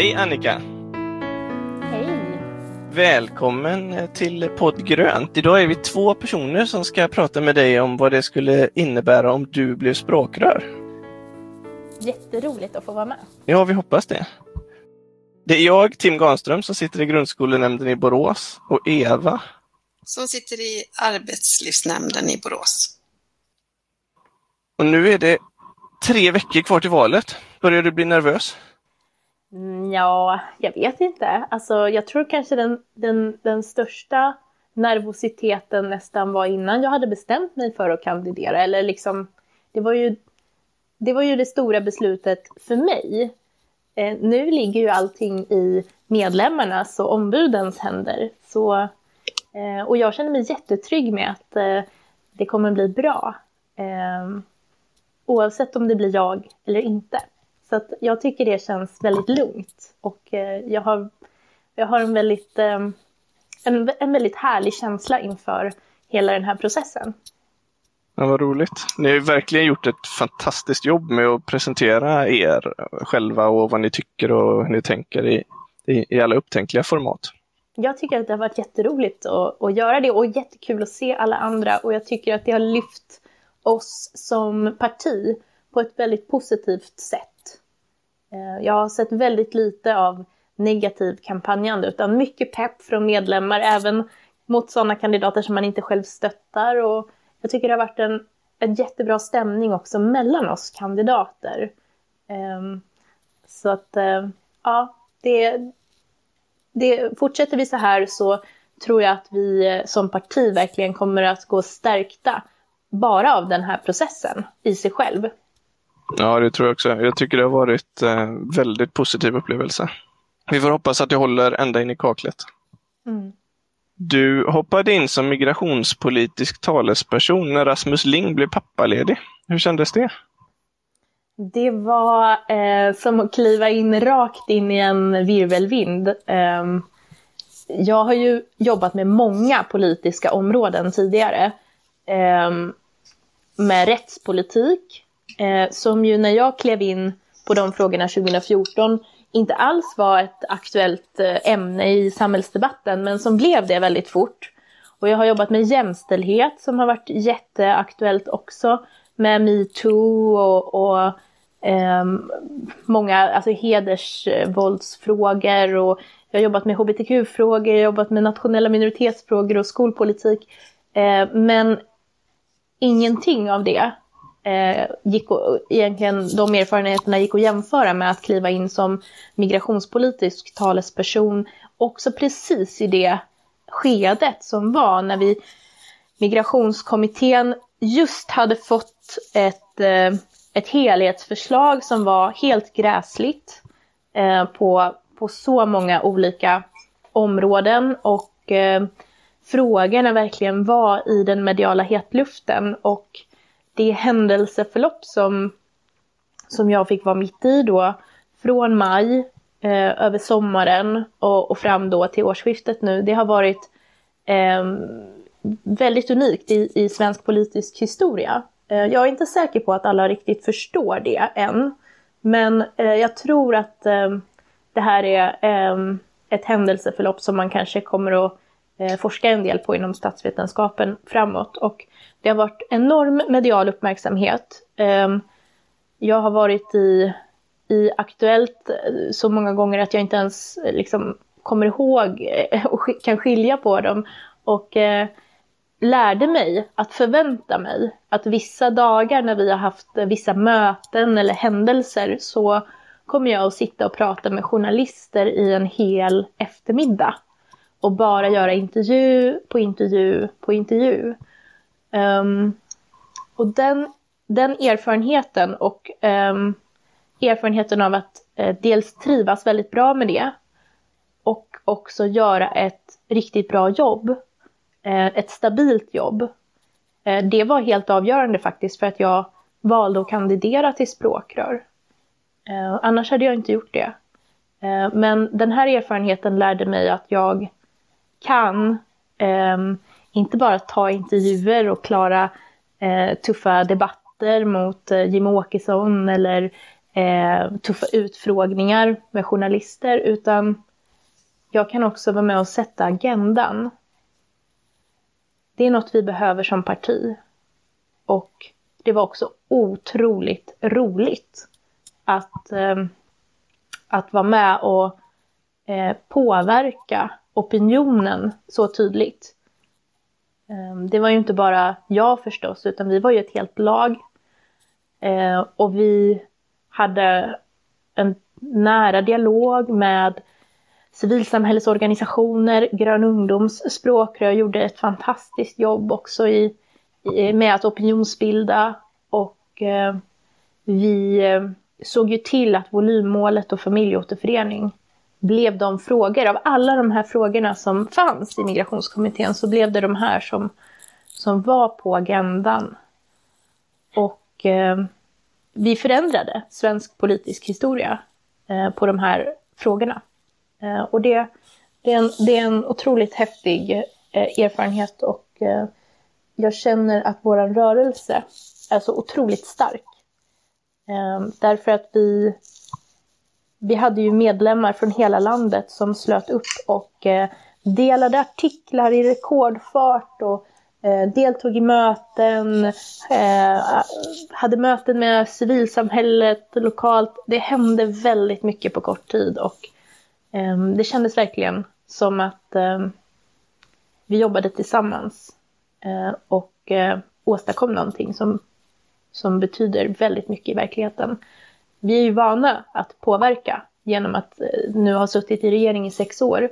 Hej Annika! Hej! Välkommen till podd Grönt. Idag är vi två personer som ska prata med dig om vad det skulle innebära om du blev språkrör. Jätteroligt att få vara med. Ja, vi hoppas det. Det är jag, Tim Ganström, som sitter i grundskolenämnden i Borås och Eva. Som sitter i arbetslivsnämnden i Borås. Och nu är det tre veckor kvar till valet. Börjar du bli nervös? Mm, ja, jag vet inte. Alltså, jag tror kanske den, den, den största nervositeten nästan var innan jag hade bestämt mig för att kandidera. Eller liksom, det var ju det, var ju det stora beslutet för mig. Eh, nu ligger ju allting i medlemmarnas och ombudens händer. Så, eh, och jag känner mig jättetrygg med att eh, det kommer bli bra. Eh, oavsett om det blir jag eller inte. Så att jag tycker det känns väldigt lugnt. Och eh, jag, har, jag har en väldigt, eh, en, en väldigt härlig känsla inför hela den här processen. Ja, vad roligt. Ni har verkligen gjort ett fantastiskt jobb med att presentera er själva och vad ni tycker och hur ni tänker i, i, i alla upptänkliga format. Jag tycker att det har varit jätteroligt att, att göra det och jättekul att se alla andra. Och jag tycker att det har lyft oss som parti på ett väldigt positivt sätt. Eh, jag har sett väldigt lite av negativt kampanjande utan mycket pepp från medlemmar även mot sådana kandidater som man inte själv stöttar. Och jag tycker det har varit en, en jättebra stämning också mellan oss kandidater. Ehm, så att eh, ja, det, det, fortsätter vi så här så tror jag att vi eh, som parti verkligen kommer att gå stärkta bara av den här processen i sig själv. Ja, det tror jag också. Jag tycker det har varit eh, väldigt positiv upplevelse. Vi får hoppas att det håller ända in i kaklet. Mm. Du hoppade in som migrationspolitisk talesperson när Rasmus Ling blev pappaledig. Hur kändes det? Det var eh, som att kliva in rakt in i en virvelvind. Ehm, jag har ju jobbat med många politiska områden tidigare. Ehm, med rättspolitik, eh, som ju när jag klev in på de frågorna 2014 inte alls var ett aktuellt eh, ämne i samhällsdebatten, men som blev det väldigt fort. Och jag har jobbat med jämställdhet som har varit jätteaktuellt också, med metoo och, och eh, många alltså hedersvåldsfrågor och jag har jobbat med hbtq-frågor, jag har jobbat med nationella minoritetsfrågor och skolpolitik. Eh, men ingenting av det eh, gick och, egentligen, de erfarenheterna gick att jämföra med att kliva in som migrationspolitisk talesperson också precis i det skedet som var när vi migrationskommittén just hade fått ett, eh, ett helhetsförslag som var helt gräsligt eh, på, på så många olika områden och eh, frågorna verkligen var i den mediala hetluften och det händelseförlopp som, som jag fick vara mitt i då från maj eh, över sommaren och, och fram då till årsskiftet nu, det har varit eh, väldigt unikt i, i svensk politisk historia. Eh, jag är inte säker på att alla riktigt förstår det än, men eh, jag tror att eh, det här är eh, ett händelseförlopp som man kanske kommer att Eh, forska en del på inom statsvetenskapen framåt. Och det har varit enorm medial uppmärksamhet. Ehm, jag har varit i, i Aktuellt eh, så många gånger att jag inte ens eh, liksom, kommer ihåg och kan skilja på dem. Och lärde mig att förvänta mig att vissa dagar när vi har haft vissa möten eller händelser så kommer jag att sitta och prata med journalister i en hel eftermiddag och bara göra intervju på intervju på intervju. Um, och den, den erfarenheten och um, erfarenheten av att uh, dels trivas väldigt bra med det och också göra ett riktigt bra jobb, uh, ett stabilt jobb. Uh, det var helt avgörande faktiskt för att jag valde att kandidera till språkrör. Annars hade jag inte gjort det. Men den här erfarenheten lärde mig att jag kan eh, inte bara ta intervjuer och klara eh, tuffa debatter mot eh, Jimmie Åkesson eller eh, tuffa utfrågningar med journalister, utan jag kan också vara med och sätta agendan. Det är något vi behöver som parti. Och det var också otroligt roligt att, eh, att vara med och eh, påverka opinionen så tydligt. Ehm, det var ju inte bara jag förstås, utan vi var ju ett helt lag. Ehm, och vi hade en nära dialog med civilsamhällesorganisationer, Grön ungdoms språkrör gjorde ett fantastiskt jobb också i, i med att opinionsbilda och eh, vi ehm, såg ju till att volymmålet och familjeåterförening blev de frågor, av alla de här frågorna som fanns i migrationskommittén så blev det de här som, som var på agendan. Och eh, vi förändrade svensk politisk historia eh, på de här frågorna. Eh, och det, det, är en, det är en otroligt häftig eh, erfarenhet och eh, jag känner att vår rörelse är så otroligt stark. Eh, därför att vi, vi hade ju medlemmar från hela landet som slöt upp och eh, delade artiklar i rekordfart och eh, deltog i möten, eh, hade möten med civilsamhället lokalt. Det hände väldigt mycket på kort tid och ehm, det kändes verkligen som att ehm, vi jobbade tillsammans och åstadkom någonting som, som betyder väldigt mycket i verkligheten. Vi är ju vana att påverka genom att eh, nu ha suttit i regering i sex år.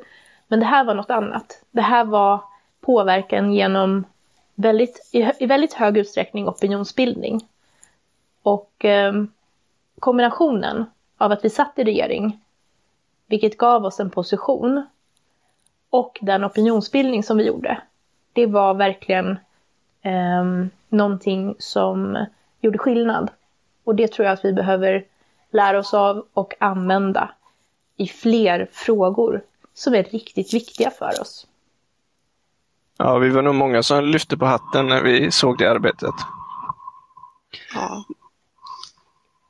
Men det här var något annat. Det här var påverkan genom väldigt, i, väldigt hög utsträckning opinionsbildning. Och eh, kombinationen av att vi satt i regering vilket gav oss en position. Och den opinionsbildning som vi gjorde, det var verkligen eh, någonting som gjorde skillnad. Och det tror jag att vi behöver lära oss av och använda i fler frågor som är riktigt viktiga för oss. Ja, vi var nog många som lyfte på hatten när vi såg det arbetet. Ja.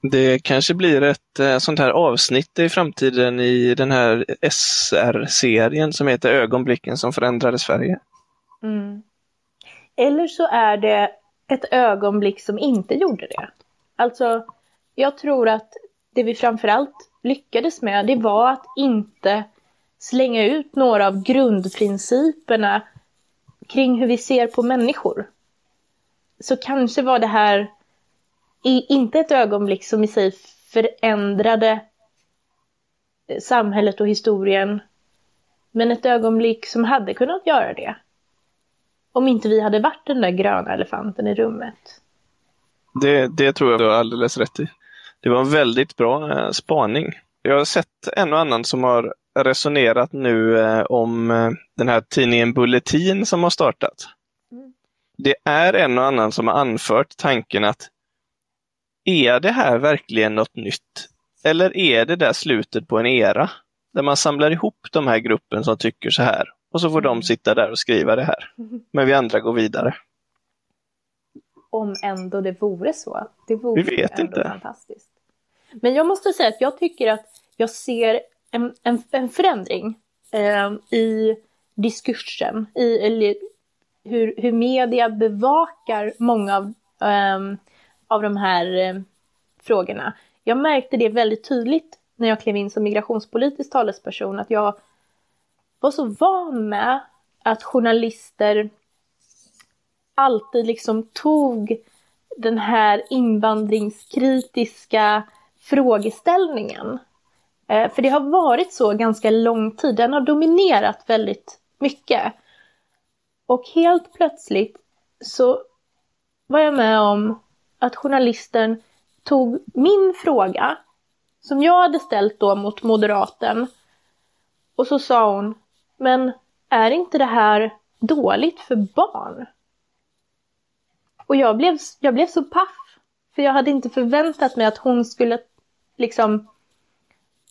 Det kanske blir ett eh, sånt här avsnitt i framtiden i den här SR-serien som heter Ögonblicken som förändrade Sverige. Mm. Eller så är det ett ögonblick som inte gjorde det. Alltså, jag tror att det vi framförallt lyckades med, det var att inte slänga ut några av grundprinciperna kring hur vi ser på människor. Så kanske var det här inte ett ögonblick som i sig förändrade eh, samhället och historien, men ett ögonblick som hade kunnat göra det. Om inte vi hade varit den där gröna elefanten i rummet. Det, det tror jag du har alldeles rätt i. Det var en väldigt bra eh, spaning. Jag har sett en och annan som har resonerat nu eh, om eh, den här tidningen Bulletin som har startat. Mm. Det är en och annan som har anfört tanken att är det här verkligen något nytt? Eller är det där slutet på en era? Där man samlar ihop de här gruppen som tycker så här och så får de mm. sitta där och skriva det här. Men vi andra går vidare. Om ändå det vore så. Det vore vi vet inte. fantastiskt. Men jag måste säga att jag tycker att jag ser en, en, en förändring eh, i diskursen, i eller, hur, hur media bevakar många av eh, av de här eh, frågorna. Jag märkte det väldigt tydligt när jag klev in som migrationspolitisk talesperson att jag var så van med att journalister alltid liksom tog den här invandringskritiska frågeställningen. Eh, för det har varit så ganska lång tid, den har dominerat väldigt mycket. Och helt plötsligt så var jag med om att journalisten tog min fråga, som jag hade ställt då mot moderaten, och så sa hon, men är inte det här dåligt för barn? Och jag blev, jag blev så paff, för jag hade inte förväntat mig att hon skulle liksom,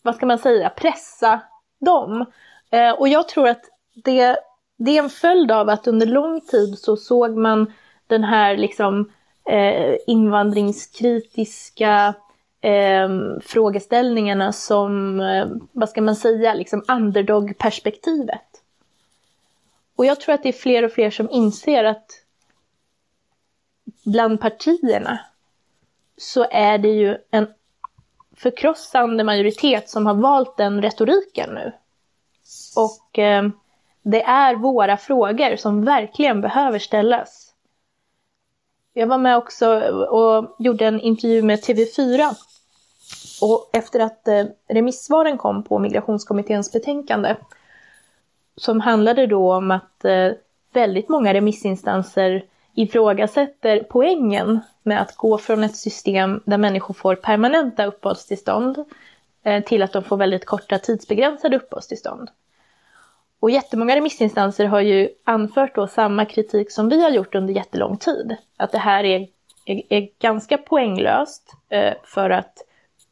vad ska man säga, pressa dem. Eh, och jag tror att det, det är en följd av att under lång tid så såg man den här liksom eh, invandringskritiska eh, frågeställningarna som, eh, vad ska man säga, liksom underdog-perspektivet. Och jag tror att det är fler och fler som inser att bland partierna så är det ju en förkrossande majoritet som har valt den retoriken nu. Och eh, det är våra frågor som verkligen behöver ställas. Jag var med också och gjorde en intervju med TV4. Och efter att eh, remissvaren kom på migrationskommitténs betänkande som handlade då om att eh, väldigt många remissinstanser ifrågasätter poängen med att gå från ett system där människor får permanenta uppehållstillstånd eh, till att de får väldigt korta tidsbegränsade uppehållstillstånd. Och jättemånga remissinstanser har ju anfört då samma kritik som vi har gjort under jättelång tid. Att det här är, är, är ganska poänglöst eh, för att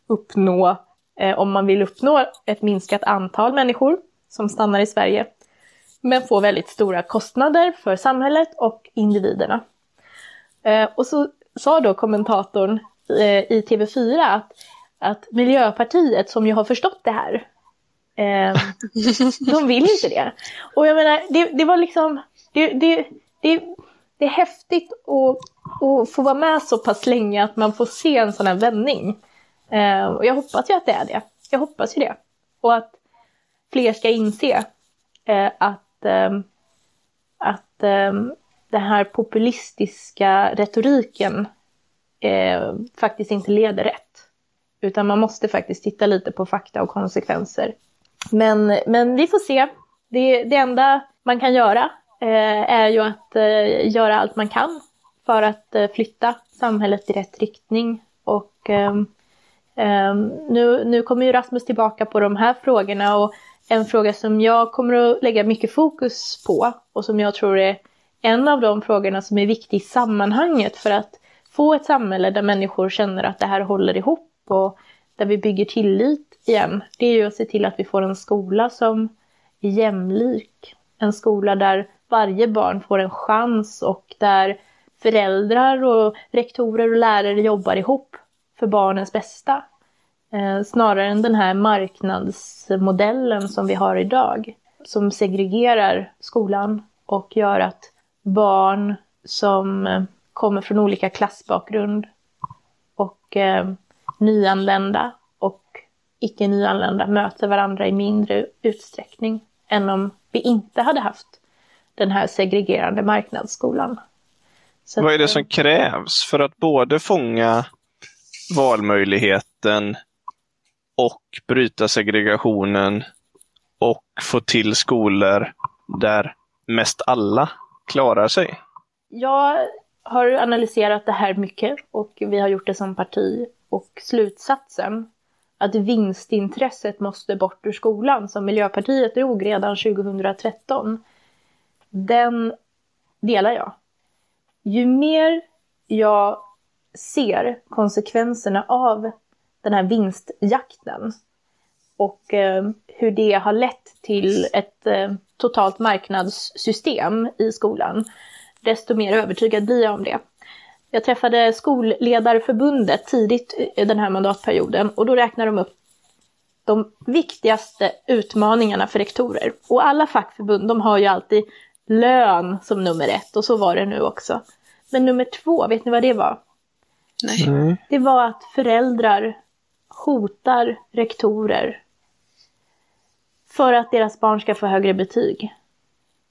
uppnå, eh, om man vill uppnå ett minskat antal människor som stannar i Sverige, men får väldigt stora kostnader för samhället och individerna. Eh, och så sa då kommentatorn eh, i TV4 att, att Miljöpartiet, som ju har förstått det här, eh, de vill inte det. Och jag menar, det, det var liksom, det, det, det, det är häftigt att, att få vara med så pass länge att man får se en sån här vändning. Eh, och jag hoppas ju att det är det. Jag hoppas ju det. Och att fler ska inse eh, att eh, att eh, den här populistiska retoriken eh, faktiskt inte leder rätt. Utan man måste faktiskt titta lite på fakta och konsekvenser. Men, men vi får se. Det, det enda man kan göra eh, är ju att eh, göra allt man kan för att eh, flytta samhället i rätt riktning. Och ehm, nu, nu kommer ju Rasmus tillbaka på de här frågorna och en fråga som jag kommer att lägga mycket fokus på och som jag tror är en av de frågorna som är viktig i sammanhanget för att få ett samhälle där människor känner att det här håller ihop och där vi bygger tillit igen. Det är ju att se till att vi får en skola som är jämlik. En skola där varje barn får en chans och där föräldrar och rektorer och lärare jobbar ihop för barnens bästa. Eh, snarare än den här marknadsmodellen som vi har idag. Som segregerar skolan och gör att barn som eh, kommer från olika klassbakgrund och eh, nyanlända och icke nyanlända möter varandra i mindre utsträckning än om vi inte hade haft den här segregerande marknadsskolan. Så Vad är det som krävs för att både fånga valmöjligheten och bryta segregationen och få till skolor där mest alla klarar sig? Jag har analyserat det här mycket och vi har gjort det som parti och slutsatsen att vinstintresset måste bort ur skolan som Miljöpartiet drog redan 2013. Den delar jag. Ju mer jag ser konsekvenserna av den här vinstjakten och eh, hur det har lett till ett eh, totalt marknadssystem i skolan, desto mer övertygad blir jag om det. Jag träffade Skolledarförbundet tidigt den här mandatperioden och då räknar de upp de viktigaste utmaningarna för rektorer. Och alla fackförbund de har ju alltid lön som nummer ett och så var det nu också. Men nummer två, vet ni vad det var? Nej. Det var att föräldrar hotar rektorer för att deras barn ska få högre betyg.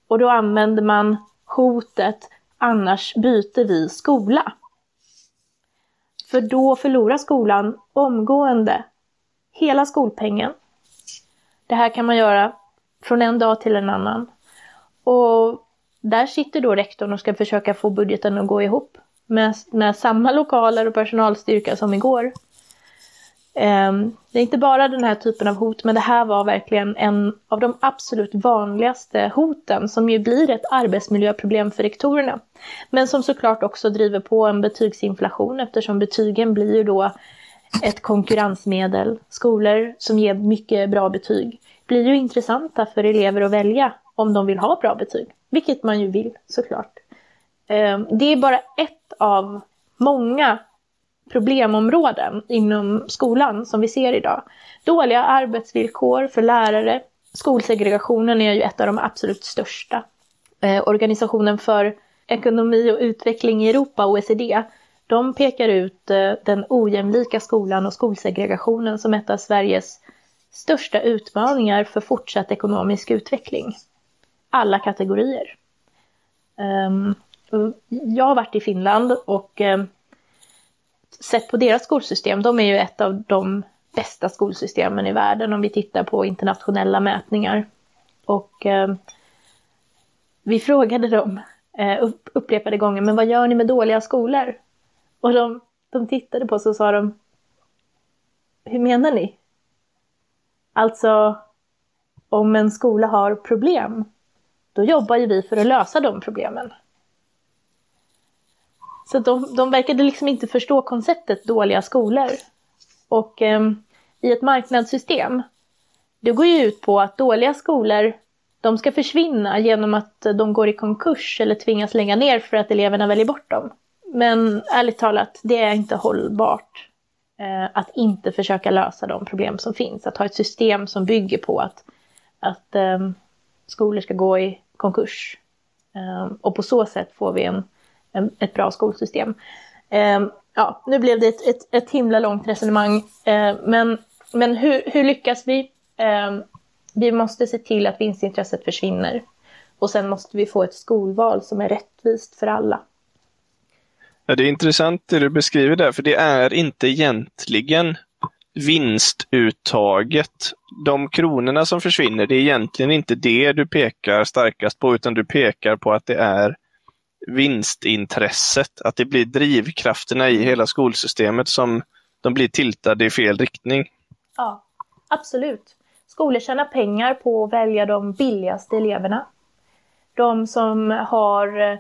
Och då använder man hotet annars byter vi skola. För då förlorar skolan omgående hela skolpengen. Det här kan man göra från en dag till en annan. Och där sitter då rektorn och ska försöka få budgeten att gå ihop med, med samma lokaler och personalstyrka som igår. Ehm, det är inte bara den här typen av hot, men det här var verkligen en av de absolut vanligaste hoten som ju blir ett arbetsmiljöproblem för rektorerna. Men som såklart också driver på en betygsinflation eftersom betygen blir ju då ett konkurrensmedel. Skolor som ger mycket bra betyg blir ju intressanta för elever att välja om de vill ha bra betyg, vilket man ju vill såklart. Ehm, det är bara ett av många problemområden inom skolan som vi ser idag. Dåliga arbetsvillkor för lärare. Skolsegregationen är ju ett av de absolut största. Eh, Organisationen för ekonomi och utveckling i Europa, OECD, de pekar ut eh, den ojämlika skolan och skolsegregationen som ett av Sveriges största utmaningar för fortsatt ekonomisk utveckling. Alla kategorier. Um, jag har varit i Finland och um, sett på deras skolsystem. De är ju ett av de bästa skolsystemen i världen om vi tittar på internationella mätningar. Och eh, vi frågade dem eh, upprepade gånger, men vad gör ni med dåliga skolor? Och de, de tittade på oss och sa de, hur menar ni? Alltså, om en skola har problem, då jobbar ju vi för att lösa de problemen. Så de, de verkade liksom inte förstå konceptet dåliga skolor. Och eh, i ett marknadssystem, det går ju ut på att dåliga skolor, de ska försvinna genom att de går i konkurs eller tvingas lägga ner för att eleverna väljer bort dem. Men ärligt talat, det är inte hållbart eh, att inte försöka lösa de problem som finns. Att ha ett system som bygger på att, att eh, skolor ska gå i konkurs. Eh, och på så sätt får vi en, en ett bra skolsystem. Eh, ja, nu blev det ett, ett, ett himla långt resonemang. Eh, men men hur, hur lyckas vi? Eh, vi måste se till att vinstintresset försvinner. Och sen måste vi få ett skolval som är rättvist för alla. Ja, det är intressant det du beskriver där, för det är inte egentligen vinstuttaget. De kronorna som försvinner, det är egentligen inte det du pekar starkast på, utan du pekar på att det är vinstintresset, att det blir drivkrafterna i hela skolsystemet som de blir tiltade i fel riktning. Ja, absolut. Skolor tjänar pengar på att välja de billigaste eleverna. De som har eh,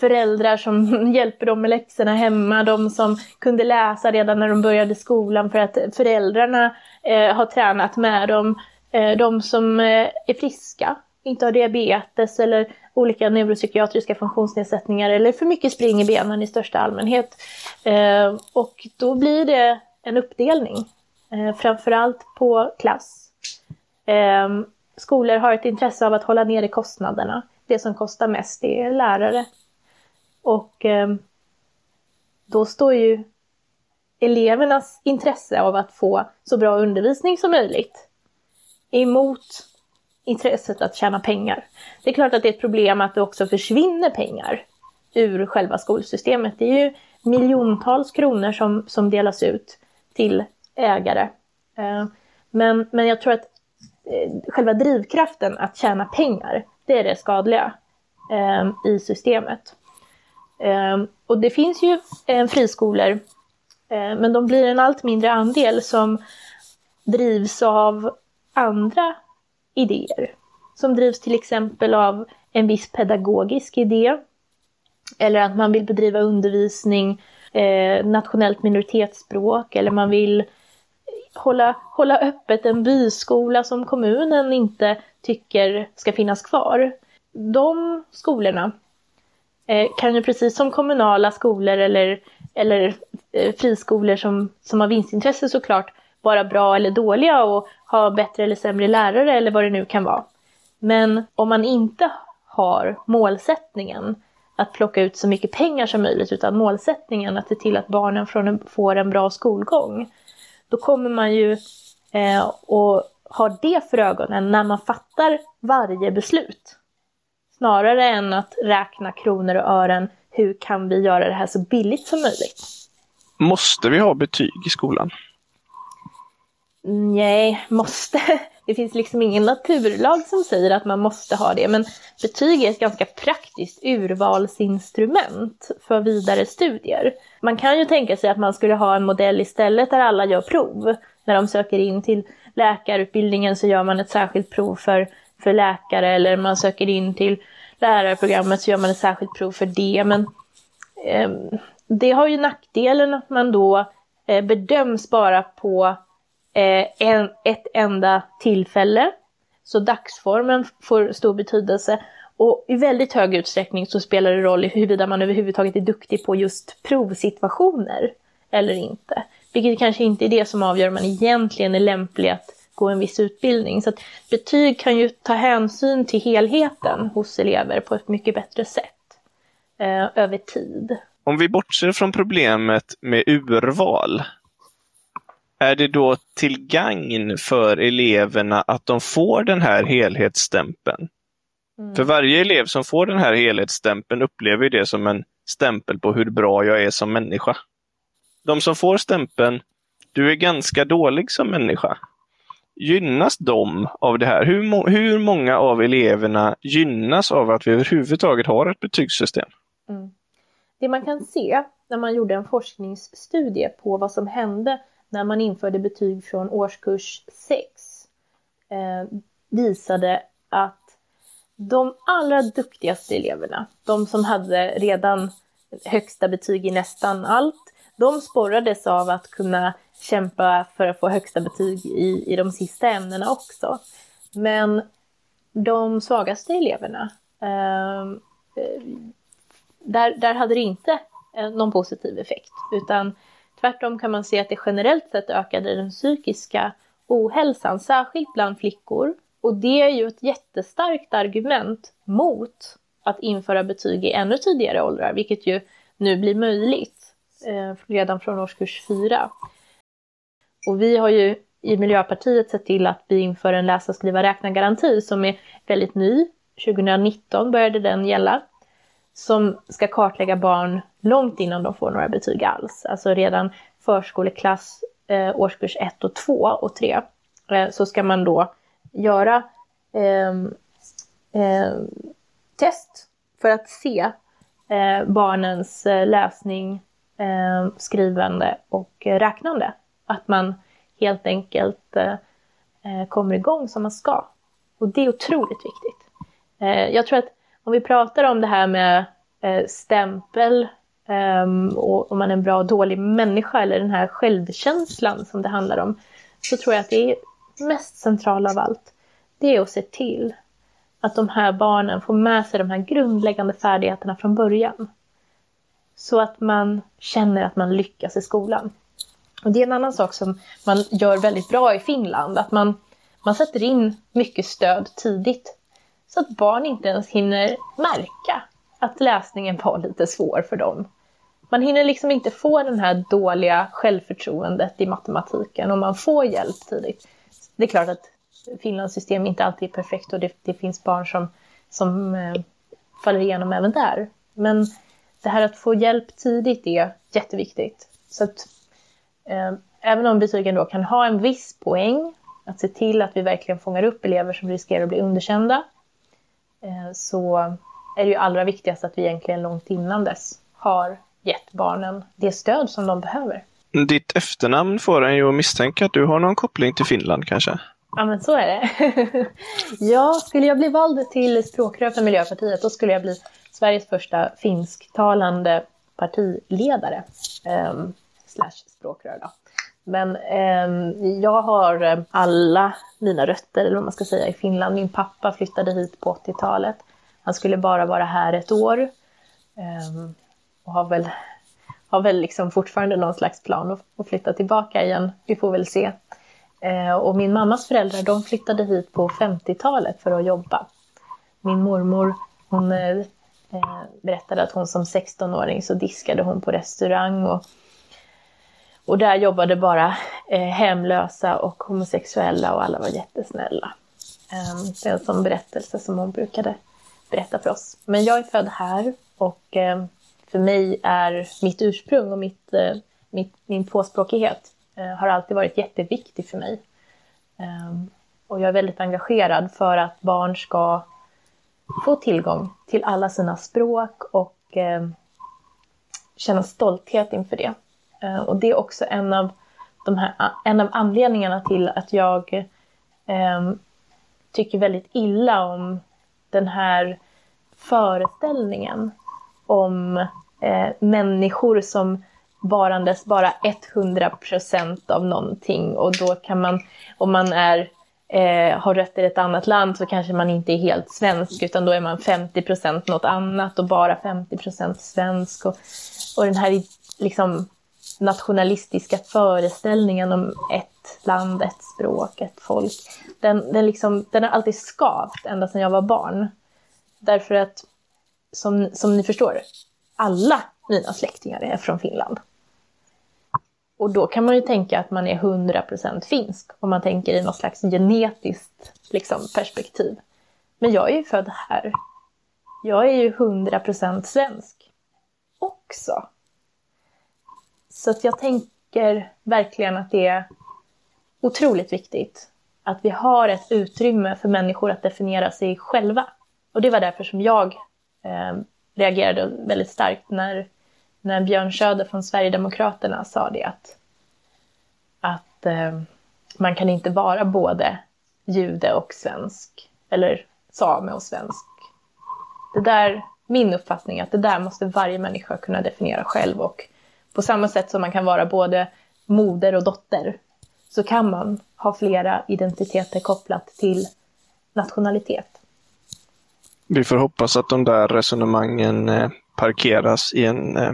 föräldrar som hjälper dem med läxorna hemma, de som kunde läsa redan när de började skolan för att föräldrarna eh, har tränat med dem, eh, de som eh, är friska, inte har diabetes eller olika neuropsykiatriska funktionsnedsättningar eller för mycket spring i benen i största allmänhet. Eh, och då blir det en uppdelning, eh, framförallt på klass. Eh, skolor har ett intresse av att hålla nere kostnaderna. Det som kostar mest är lärare och eh, då står ju elevernas intresse av att få så bra undervisning som möjligt emot intresset att tjäna pengar. Det är klart att det är ett problem att det också försvinner pengar ur själva skolsystemet. Det är ju miljontals kronor som, som delas ut till ägare. Eh, men, men jag tror att eh, själva drivkraften att tjäna pengar, det är det skadliga eh, i systemet. Och det finns ju friskolor, men de blir en allt mindre andel som drivs av andra idéer. Som drivs till exempel av en viss pedagogisk idé. Eller att man vill bedriva undervisning eh, nationellt minoritetsspråk eller man vill hålla, hålla öppet en byskola som kommunen inte tycker ska finnas kvar. De skolorna Eh, kan ju precis som kommunala skolor eller, eller eh, friskolor som, som har vinstintresse såklart vara bra eller dåliga och ha bättre eller sämre lärare eller vad det nu kan vara. Men om man inte har målsättningen att plocka ut så mycket pengar som möjligt utan målsättningen att se till att barnen får en bra skolgång. Då kommer man ju eh, att ha det för ögonen när man fattar varje beslut. Snarare än att räkna kronor och ören, hur kan vi göra det här så billigt som möjligt? Måste vi ha betyg i skolan? Nej, måste. Det finns liksom ingen naturlag som säger att man måste ha det, men betyg är ett ganska praktiskt urvalsinstrument för vidare studier. Man kan ju tänka sig att man skulle ha en modell istället där alla gör prov. När de söker in till läkarutbildningen så gör man ett särskilt prov för för läkare eller man söker in till lärarprogrammet så gör man ett särskilt prov för det. Men eh, det har ju nackdelen att man då eh, bedöms bara på eh, en, ett enda tillfälle. Så dagsformen får stor betydelse. Och i väldigt hög utsträckning så spelar det roll i huruvida man överhuvudtaget är duktig på just provsituationer. eller inte. Vilket kanske inte är det som avgör om man egentligen är lämplig att gå en viss utbildning. Så att betyg kan ju ta hänsyn till helheten hos elever på ett mycket bättre sätt eh, över tid. Om vi bortser från problemet med urval, är det då till gagn för eleverna att de får den här helhetsstämpeln? Mm. För varje elev som får den här helhetsstämpeln upplever det som en stämpel på hur bra jag är som människa. De som får stämpeln, du är ganska dålig som människa. Gynnas de av det här? Hur, må hur många av eleverna gynnas av att vi överhuvudtaget har ett betygssystem? Mm. Det man kan se när man gjorde en forskningsstudie på vad som hände när man införde betyg från årskurs 6 eh, visade att de allra duktigaste eleverna, de som hade redan högsta betyg i nästan allt, de sporrades av att kunna kämpa för att få högsta betyg i, i de sista ämnena också. Men de svagaste eleverna, ehm, eh, där, där hade det inte eh, någon positiv effekt, utan tvärtom kan man se att det generellt sett ökade den psykiska ohälsan, särskilt bland flickor. Och det är ju ett jättestarkt argument mot att införa betyg i ännu tidigare åldrar, vilket ju nu blir möjligt eh, redan från årskurs 4. Och vi har ju i Miljöpartiet sett till att vi inför en läsa, skriva, räkna-garanti som är väldigt ny. 2019 började den gälla. Som ska kartlägga barn långt innan de får några betyg alls. Alltså redan förskoleklass, eh, årskurs 1 och 2 och 3. Eh, så ska man då göra ehm, eh, test för att se eh, barnens eh, läsning, eh, skrivande och räknande. Att man helt enkelt eh, eh kommer igång som man ska. Och det är otroligt viktigt. Eh, jag tror att om vi pratar om det här med eh, stämpel um, och om man är en bra och dålig människa eller den här självkänslan som det handlar om så tror jag att det är mest centrala av allt. Det är att se till att de här barnen får med sig de här grundläggande färdigheterna från början. Så att man känner att man lyckas i skolan. Och det är en annan sak som man gör väldigt bra i Finland, att man, man sätter in mycket stöd tidigt. Så att barn inte ens hinner märka att läsningen var lite svår för dem. Man hinner liksom inte få den här dåliga självförtroendet i matematiken om man får hjälp tidigt. Det är klart att Finlands system inte alltid är perfekt och det, det finns barn som, som eh, faller igenom även där. Men det här att få hjälp tidigt är jätteviktigt. Så att, eh, även om betygen då kan ha en viss poäng, att se till att vi verkligen fångar upp elever som riskerar att bli underkända, så är det ju allra viktigast att vi egentligen långt innan dess har gett barnen det stöd som de behöver. Ditt efternamn får en ju att misstänka att du har någon koppling till Finland kanske? Ja, men så är det. ja, skulle jag bli vald till språkrör för Miljöpartiet, då skulle jag bli Sveriges första finsktalande partiledare. Um, slash språkrör då. Men eh, jag har eh, alla mina rötter, eller vad man ska säga, i Finland. Min pappa flyttade hit på 80-talet. Han skulle bara vara här ett år. Eh, och har väl, har väl liksom fortfarande någon slags plan att, att flytta tillbaka igen. Vi får väl se. Eh, och min mammas föräldrar de flyttade hit på 50-talet för att jobba. Min mormor hon eh, eh berättade att hon som 16-åring så diskade hon på restaurang och, och där jobbade bara eh, hemlösa och homosexuella och alla var jättesnälla. Eh, det är en sån berättelse som hon brukade berätta för oss. Men jag är född här och eh, för mig är mitt ursprung och mitt, eh, mitt, min tvåspråkighet Eh, har alltid varit jätteviktig för mig. Ehm, och jag är väldigt engagerad för att barn ska få tillgång till alla sina språk och ehm, känna stolthet inför det. Eh, och det är också en av, de här, en av anledningarna till att jag eh, tycker väldigt illa om den här föreställningen om eh, människor som varandes bara 100% av någonting och då kan man, om man är, eh, har rötter i ett annat land så kanske man inte är helt svensk utan då är man 50% något annat och bara 50% svensk. Och, och den här liksom, nationalistiska föreställningen om ett land, ett språk, ett folk. Den, den, liksom, den har alltid skavt ända sedan jag var barn. Därför att, som, som ni förstår, alla mina släktingar är från Finland. Och då kan man ju tänka att man är 100% finsk om man tänker i något slags genetiskt liksom, perspektiv. Men jag är ju född här. Jag är ju 100% svensk också. Så att jag tänker verkligen att det är otroligt viktigt att vi har ett utrymme för människor att definiera sig själva. Och det var därför som jag eh, reagerade väldigt starkt när, när Björn Söder från Sverigedemokraterna sa det att, att eh, man kan inte vara både jude och svensk, eller same och svensk. Det där, min uppfattning är att det där måste varje människa kunna definiera själv och på samma sätt som man kan vara både moder och dotter så kan man ha flera identiteter kopplat till nationalitet. Vi får hoppas att de där resonemangen eh, parkeras i en eh,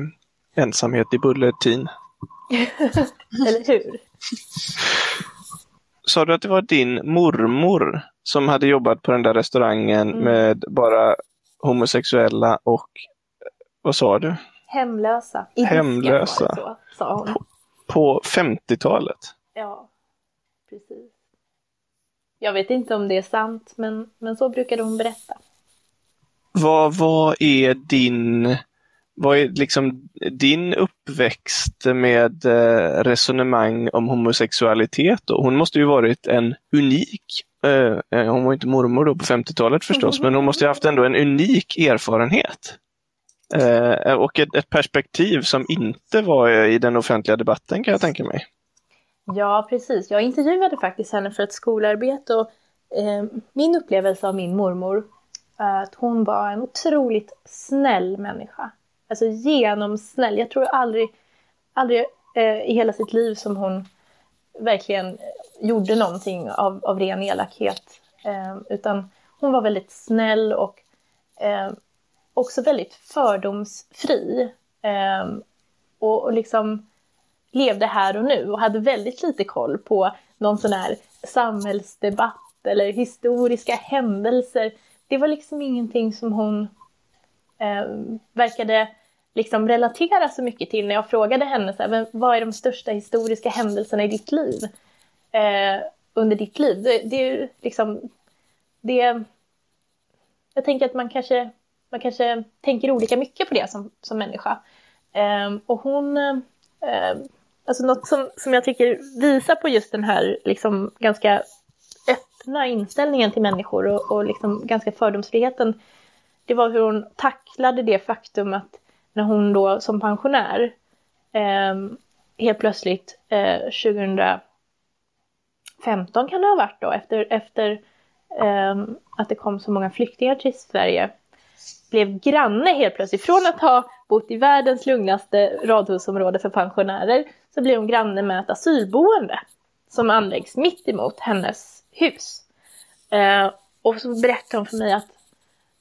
ensamhet i Bulletin. Eller hur? Sa du att det var din mormor som hade jobbat på den där restaurangen mm. med bara homosexuella och vad sa du? Hemlösa. I Hemlösa. Så, sa hon. På, på 50-talet? Ja, precis. Jag vet inte om det är sant, men, men så brukade hon berätta. Vad, vad är din vad är liksom din uppväxt med eh, resonemang om homosexualitet? Då? Hon måste ju varit en unik, eh, eh hon var inte mormor då på 50-talet förstås, men hon måste ju haft ändå en unik erfarenhet. Eh, och ett, ett, perspektiv som inte var i den offentliga debatten kan jag tänka mig. Ja, precis. Jag intervjuade faktiskt henne för ett skolarbete och eh, min upplevelse av min mormor är att hon var en otroligt snäll människa. Alltså genomsnäll. Jag tror aldrig, aldrig eh, i hela sitt liv som hon verkligen gjorde någonting av, av ren elakhet. Eh, utan hon var väldigt snäll och eh, också väldigt fördomsfri. Eh, och, och liksom levde här och nu och hade väldigt lite koll på någon sån här samhällsdebatt eller historiska händelser. Det var liksom ingenting som hon eh, verkade liksom relatera så mycket till när jag frågade henne så här, vad är de största historiska händelserna i ditt liv? Eh, under ditt liv. Det, det är liksom, det, jag tänker att man kanske man kanske tänker olika mycket på det som, som människa. Eh, och hon, eh, alltså något som, som jag tycker visar på just den här liksom ganska öppna inställningen till människor och, och liksom ganska fördomsfriheten, det var hur hon tacklade det faktum att när hon då som pensionär eh, helt plötsligt eh, 2015 kan det ha varit då, efter, efter eh, att det kom så många flyktingar till Sverige, blev granne helt plötsligt. Från att ha bott i världens lugnaste radhusområde för pensionärer så blev hon granne med ett asylboende som anläggs mitt emot hennes hus. Eh, och så berättade hon för mig att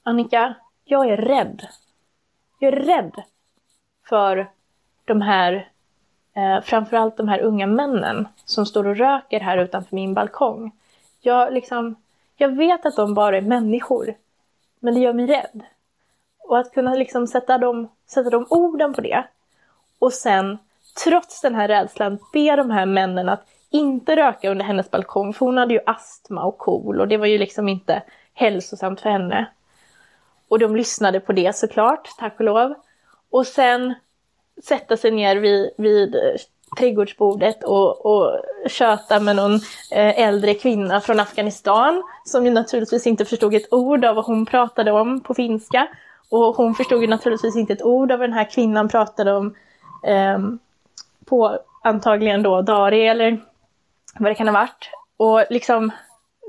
Annika, jag är rädd. Jag är rädd för de här, eh, framförallt de här unga männen som står och röker här utanför min balkong. Jag, liksom, jag vet att de bara är människor, men det gör mig rädd. Och att kunna liksom sätta, de, sätta de orden på det och sen, trots den här rädslan, be de här männen att inte röka under hennes balkong, för hon hade ju astma och KOL och det var ju liksom inte hälsosamt för henne. Och de lyssnade på det såklart, tack och lov. Och sen sätta sig ner vid, vid eh, trädgårdsbordet och, och köta med någon eh, äldre kvinna från Afghanistan som ju naturligtvis inte förstod ett ord av vad hon pratade om på finska. Och hon förstod ju naturligtvis inte ett ord av vad den här kvinnan pratade om eh, på antagligen då Dari eller vad det kan ha varit. Och liksom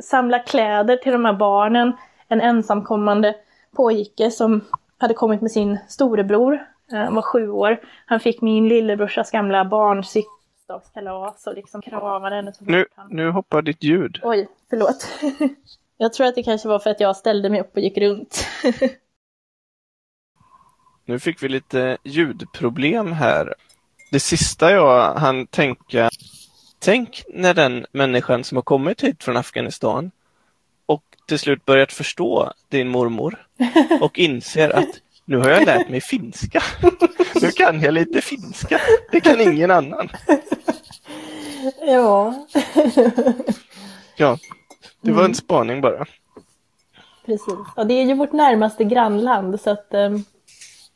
samla kläder till de här barnen, en ensamkommande pojke som hade kommit med sin storebror han eh, var sju år. Han fick min lillebrorsas gamla barnsyxdagskalas och liksom kramade henne. Nu, nu hoppar ditt ljud. Oj, förlåt. Jag tror att det kanske var för att jag ställde mig upp och gick runt. nu fick vi lite ljudproblem här. Det sista jag hann tänka, tänk när den människan som har kommit hit från Afghanistan och till slut börjat förstå din mormor och inser att nu har jag lärt mig finska. Nu kan jag lite finska. Det kan ingen annan. Ja. Ja, det var en spaning bara. Precis. Och det är ju vårt närmaste grannland så att eh,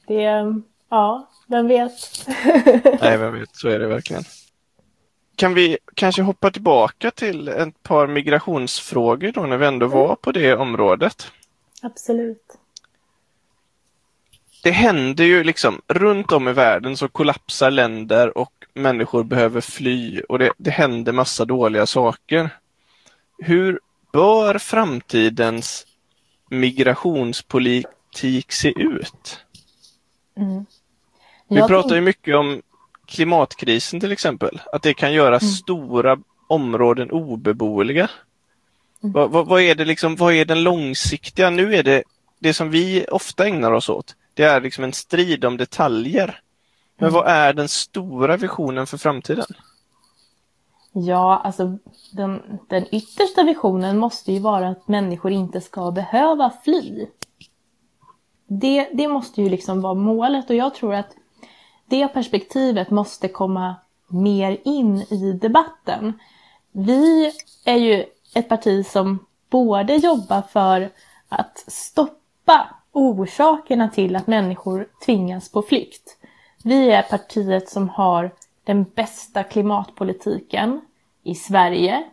det, ja, vem vet. Nej, vem vet, så är det verkligen. Kan vi kanske hoppa tillbaka till ett par migrationsfrågor då när vi ändå var på det området? Absolut. Det händer ju liksom runt om i världen så kollapsar länder och människor behöver fly och det, det händer massa dåliga saker. Hur bör framtidens migrationspolitik se ut? Mm. Vi pratar ju mycket om klimatkrisen till exempel, att det kan göra Mm. stora områden obeboeliga. Mm. Vad, vad, vad är det liksom, vad är den långsiktiga? Nu är det, det som vi ofta ägnar oss åt, det är liksom en strid om detaljer. Men vad är den stora visionen för framtiden? Ja, alltså den, den yttersta visionen måste ju vara att människor inte ska behöva fly. Det, det måste ju liksom vara målet och jag tror att det perspektivet måste komma mer in i debatten. Vi är ju ett parti som både jobbar för att stoppa orsakerna till att människor tvingas på flykt. Vi är partiet som har den bästa klimatpolitiken i Sverige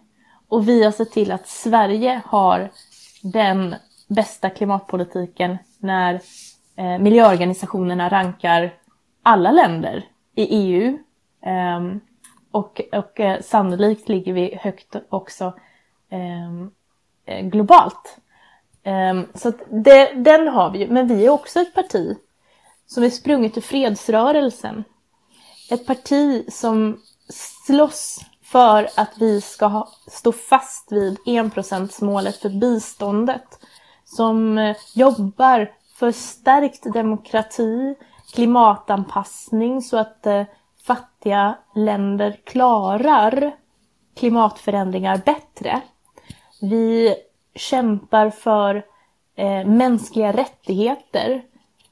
och vi har sett till att Sverige har den bästa klimatpolitiken när eh, miljöorganisationerna rankar alla länder i EU. Eh, och och eh, sannolikt ligger vi högt också ehm, eh, globalt. Ehm, så att det, den har vi ju, men vi är också ett parti som är sprunget ur fredsrörelsen. Ett parti som slåss för att vi ska ha, stå fast vid enprocentsmålet för biståndet. Som eh, jobbar för stärkt demokrati, klimatanpassning så att eh, fattiga länder klarar klimatförändringar bättre. Vi kämpar för eh, mänskliga rättigheter,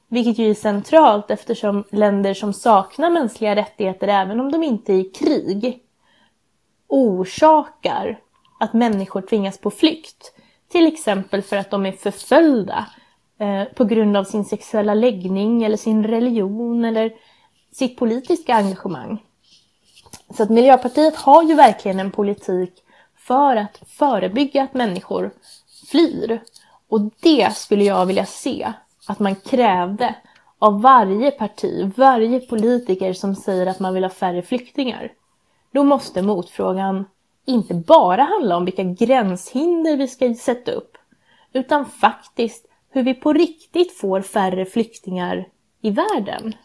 vilket ju är centralt eftersom länder som saknar mänskliga rättigheter, även om de inte är i krig, orsakar att människor tvingas på flykt. Till exempel för att de är förföljda eh, på grund av sin sexuella läggning eller sin religion eller sitt politiska engagemang. Så att Miljöpartiet har ju verkligen en politik för att förebygga att människor flyr. Och det skulle jag vilja se att man krävde av varje parti, varje politiker som säger att man vill ha färre flyktingar. Då måste motfrågan inte bara handla om vilka gränshinder vi ska sätta upp, utan faktiskt hur vi på riktigt får färre flyktingar i världen.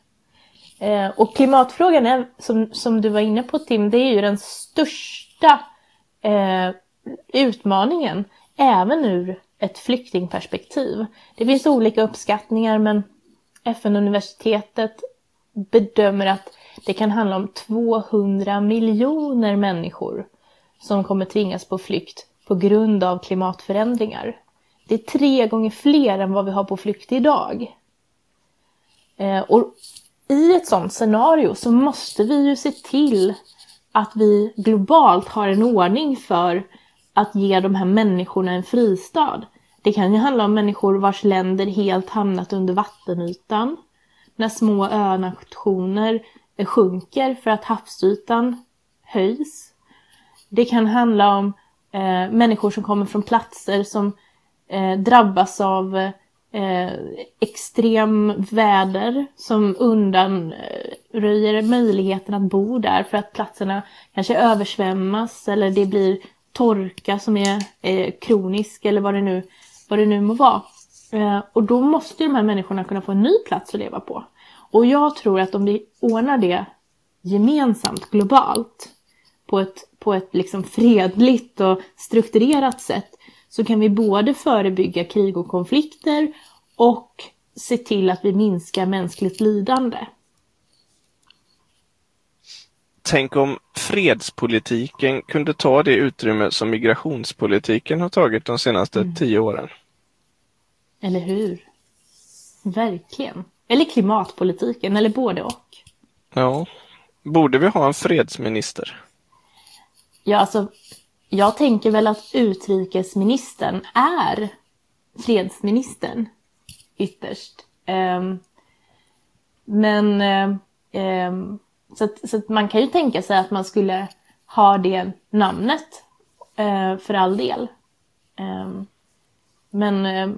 Eh, och klimatfrågan är, som, som du var inne på Tim, det är ju den största eh, utmaningen, även ur ett flyktingperspektiv. Det finns olika uppskattningar men FN-universitetet bedömer att det kan handla om 200 miljoner människor som kommer tvingas på flykt på grund av klimatförändringar. Det är tre gånger fler än vad vi har på flykt idag. Eh, och i ett sådant scenario så måste vi ju se till att vi globalt har en ordning för att ge de här människorna en fristad. Det kan ju handla om människor vars länder helt hamnat under vattenytan. När små önationer sjunker för att havsytan höjs. Det kan handla om eh, människor som kommer från platser som eh, drabbas av eh, extrem väder som undanröjer eh, möjligheten att bo där för att platserna kanske översvämmas eller det blir torka som är eh, kronisk eller vad det nu, vad det nu må vara. Eh, och då måste de här människorna kunna få en ny plats att leva på. Och jag tror att om vi ordnar det gemensamt, globalt, på ett, på ett liksom fredligt och strukturerat sätt, så kan vi både förebygga krig och konflikter och se till att vi minskar mänskligt lidande. tänk om fredspolitiken kunde ta det utrymme som migrationspolitiken har tagit de senaste mm. tio åren. Eller hur? Verkligen. Eller klimatpolitiken, eller både och. Ja. Borde vi ha en fredsminister? Ja, alltså, jag tänker väl att utrikesministern är fredsministern ytterst. Um, men um, så, att, så att man kan ju tänka sig att man skulle ha det namnet uh, för all del. Um, men uh,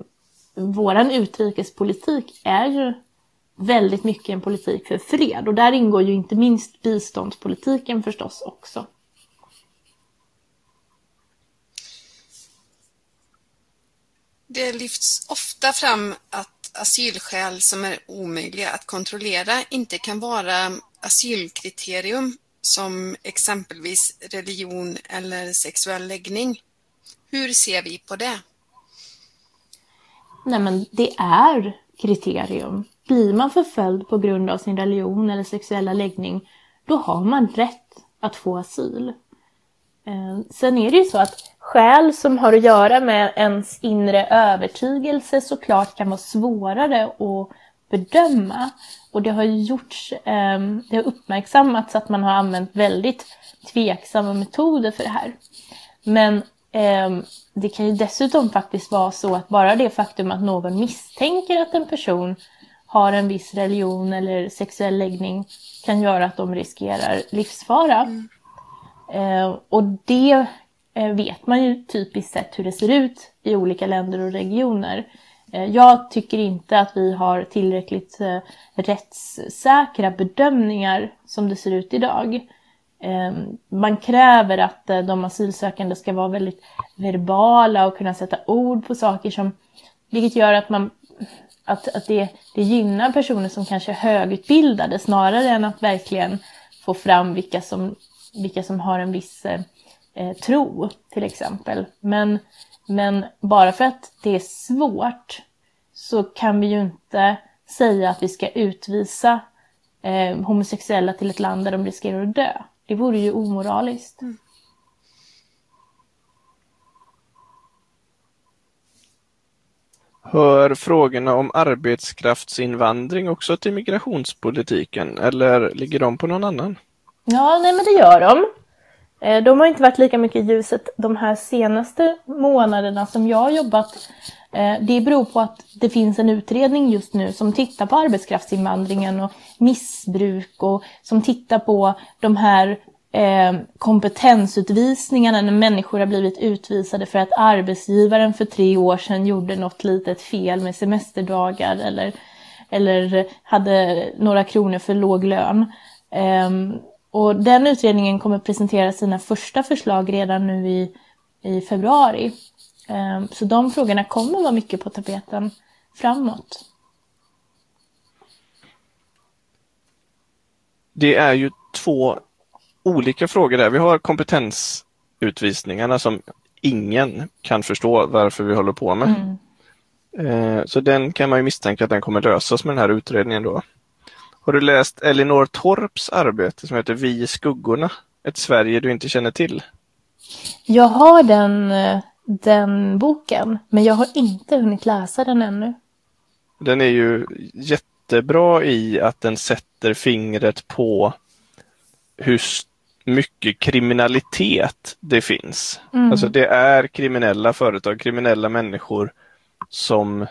våran utrikespolitik är ju väldigt mycket en politik för fred och där ingår ju inte minst biståndspolitiken förstås också. Det lyfts ofta fram att asylskäl som är omöjliga att kontrollera inte kan vara asylkriterium som exempelvis religion eller sexuell läggning. Hur ser vi på det? Nej men det är kriterium. Blir man förföljd på grund av sin religion eller sexuella läggning, då har man rätt att få asyl. Eh, sen är det ju så att skäl som har att göra med ens inre övertygelse såklart kan vara svårare att bedöma. Och det har gjorts, ehm, det har uppmärksammats att man har använt väldigt tveksamma metoder för det här. Men ehm, det kan ju dessutom faktiskt vara så att bara det faktum att någon misstänker att en person har en viss religion eller sexuell läggning kan göra att de riskerar livsfara. Mm. Eh, och det eh, vet man ju typiskt sett hur det ser ut i olika länder och regioner. Eh, jag tycker inte att vi har tillräckligt eh, rättssäkra bedömningar som det ser ut idag. Eh, man kräver att eh, de asylsökande ska vara väldigt verbala och kunna sätta ord på saker som, vilket gör att man att, att det, det gynnar personer som kanske är högutbildade snarare än att verkligen få fram vilka som, vilka som har en viss eh, tro till exempel. Men, men bara för att det är svårt så kan vi ju inte säga att vi ska utvisa eh, homosexuella till ett land där de riskerar att dö. Det vore ju omoraliskt. Mm. Hör frågorna om arbetskraftsinvandring också till migrationspolitiken eller ligger de på någon annan? Ja, nej men det gör de. Eh, de har inte varit lika mycket i ljuset de här senaste månaderna som jag har jobbat. Eh, det beror på att det finns en utredning just nu som tittar på arbetskraftsinvandringen och missbruk och som tittar på de här eh, kompetensutvisningarna när människor har blivit utvisade för att arbetsgivaren för tre år sedan gjorde något litet fel med semesterdagar eller, eller hade några kronor för låg lön. Ehm, och den utredningen kommer presentera sina första förslag redan nu i, i februari. Eh, så de frågorna kommer vara mycket på tapeten framåt. Det är ju två olika frågor där. Vi har kompetensutvisningarna som ingen kan förstå varför vi håller på med. Mm. Eh, så den kan man ju misstänka att den kommer lösas med den här utredningen då. Har du läst Elinor Torps arbete som heter Vi i skuggorna? Ett Sverige du inte känner till? Jag har den, den boken, men jag har inte hunnit läsa den ännu. Den är ju jättebra i att den sätter fingret på hur mycket kriminalitet det finns. Mm. Alltså det är kriminella företag, kriminella människor som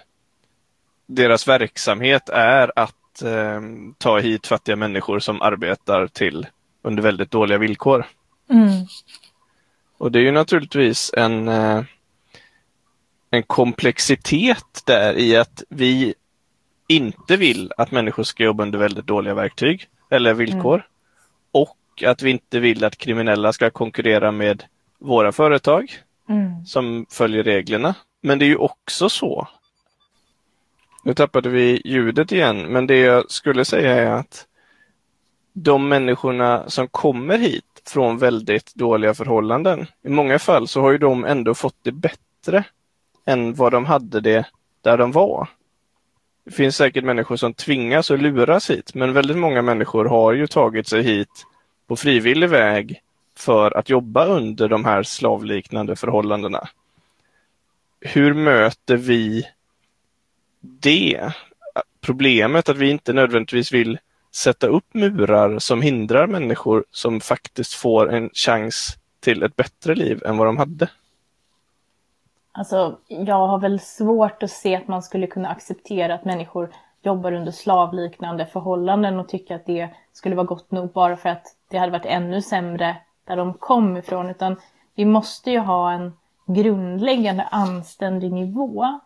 deras verksamhet är att eh, ta hit fattiga människor som arbetar till under väldigt dåliga villkor. Mm. Och det är ju naturligtvis en, eh, en komplexitet där i att vi inte vill att människor ska jobba under väldigt dåliga verktyg eller villkor. Mm att vi inte vill att kriminella ska konkurrera med våra företag mm. som följer reglerna. Men det är ju också så. Nu tappade vi ljudet igen, men det jag skulle säga är att de människorna som kommer hit från väldigt dåliga förhållanden, i många fall så har ju de ändå fått det bättre än vad de hade det där de var. Det finns säkert människor som tvingas och luras hit, men väldigt många människor har ju tagit sig hit på frivillig väg för att jobba under de här slavliknande förhållandena. Hur möter vi det problemet att vi inte nödvändigtvis vill sätta upp murar som hindrar människor som faktiskt får en chans till ett bättre liv än vad de hade? Alltså, jag har väl svårt att se att man skulle kunna acceptera att människor jobbar under slavliknande förhållanden och tycka att det skulle vara gott nog bara för att det hade varit ännu sämre där de kom ifrån. Utan vi måste ju ha en grundläggande anständig nivå.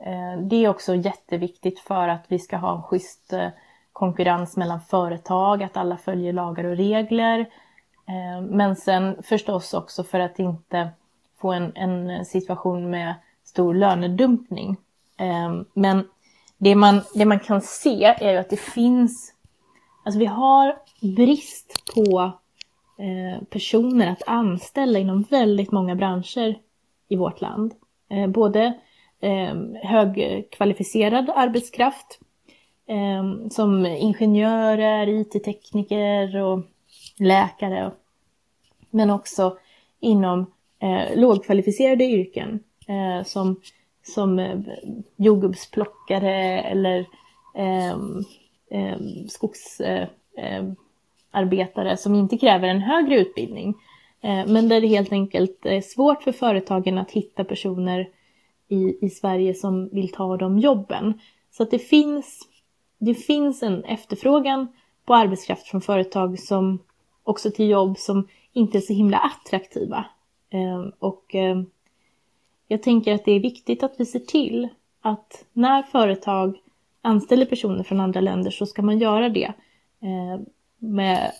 Eh, det är också jätteviktigt för att vi ska ha en schysst eh, konkurrens mellan företag, att alla följer lagar och regler. Eh, men sen förstås också för att inte få en, en situation med stor lönedumpning. Men det man, det man kan se är ju att det finns, alltså vi har brist på personer att anställa inom väldigt många branscher i vårt land. Både Ehm, högkvalificerad arbetskraft eh, som ingenjörer, IT-tekniker och läkare. Men också inom eh, lågkvalificerade yrken eh, som som eh, jordgubbsplockare eller ehm, ehm, eh, eh, skogsarbetare som inte kräver en högre utbildning. Eh, men där det helt enkelt är svårt för företagen att hitta personer i, i Sverige som vill ta de jobben. Så att det finns, det finns en efterfrågan på arbetskraft från företag som också till jobb som inte är så himla attraktiva. Eh, och eh, jag tänker att det är viktigt att vi ser till att när företag anställer personer från andra länder så ska man göra det eh, med,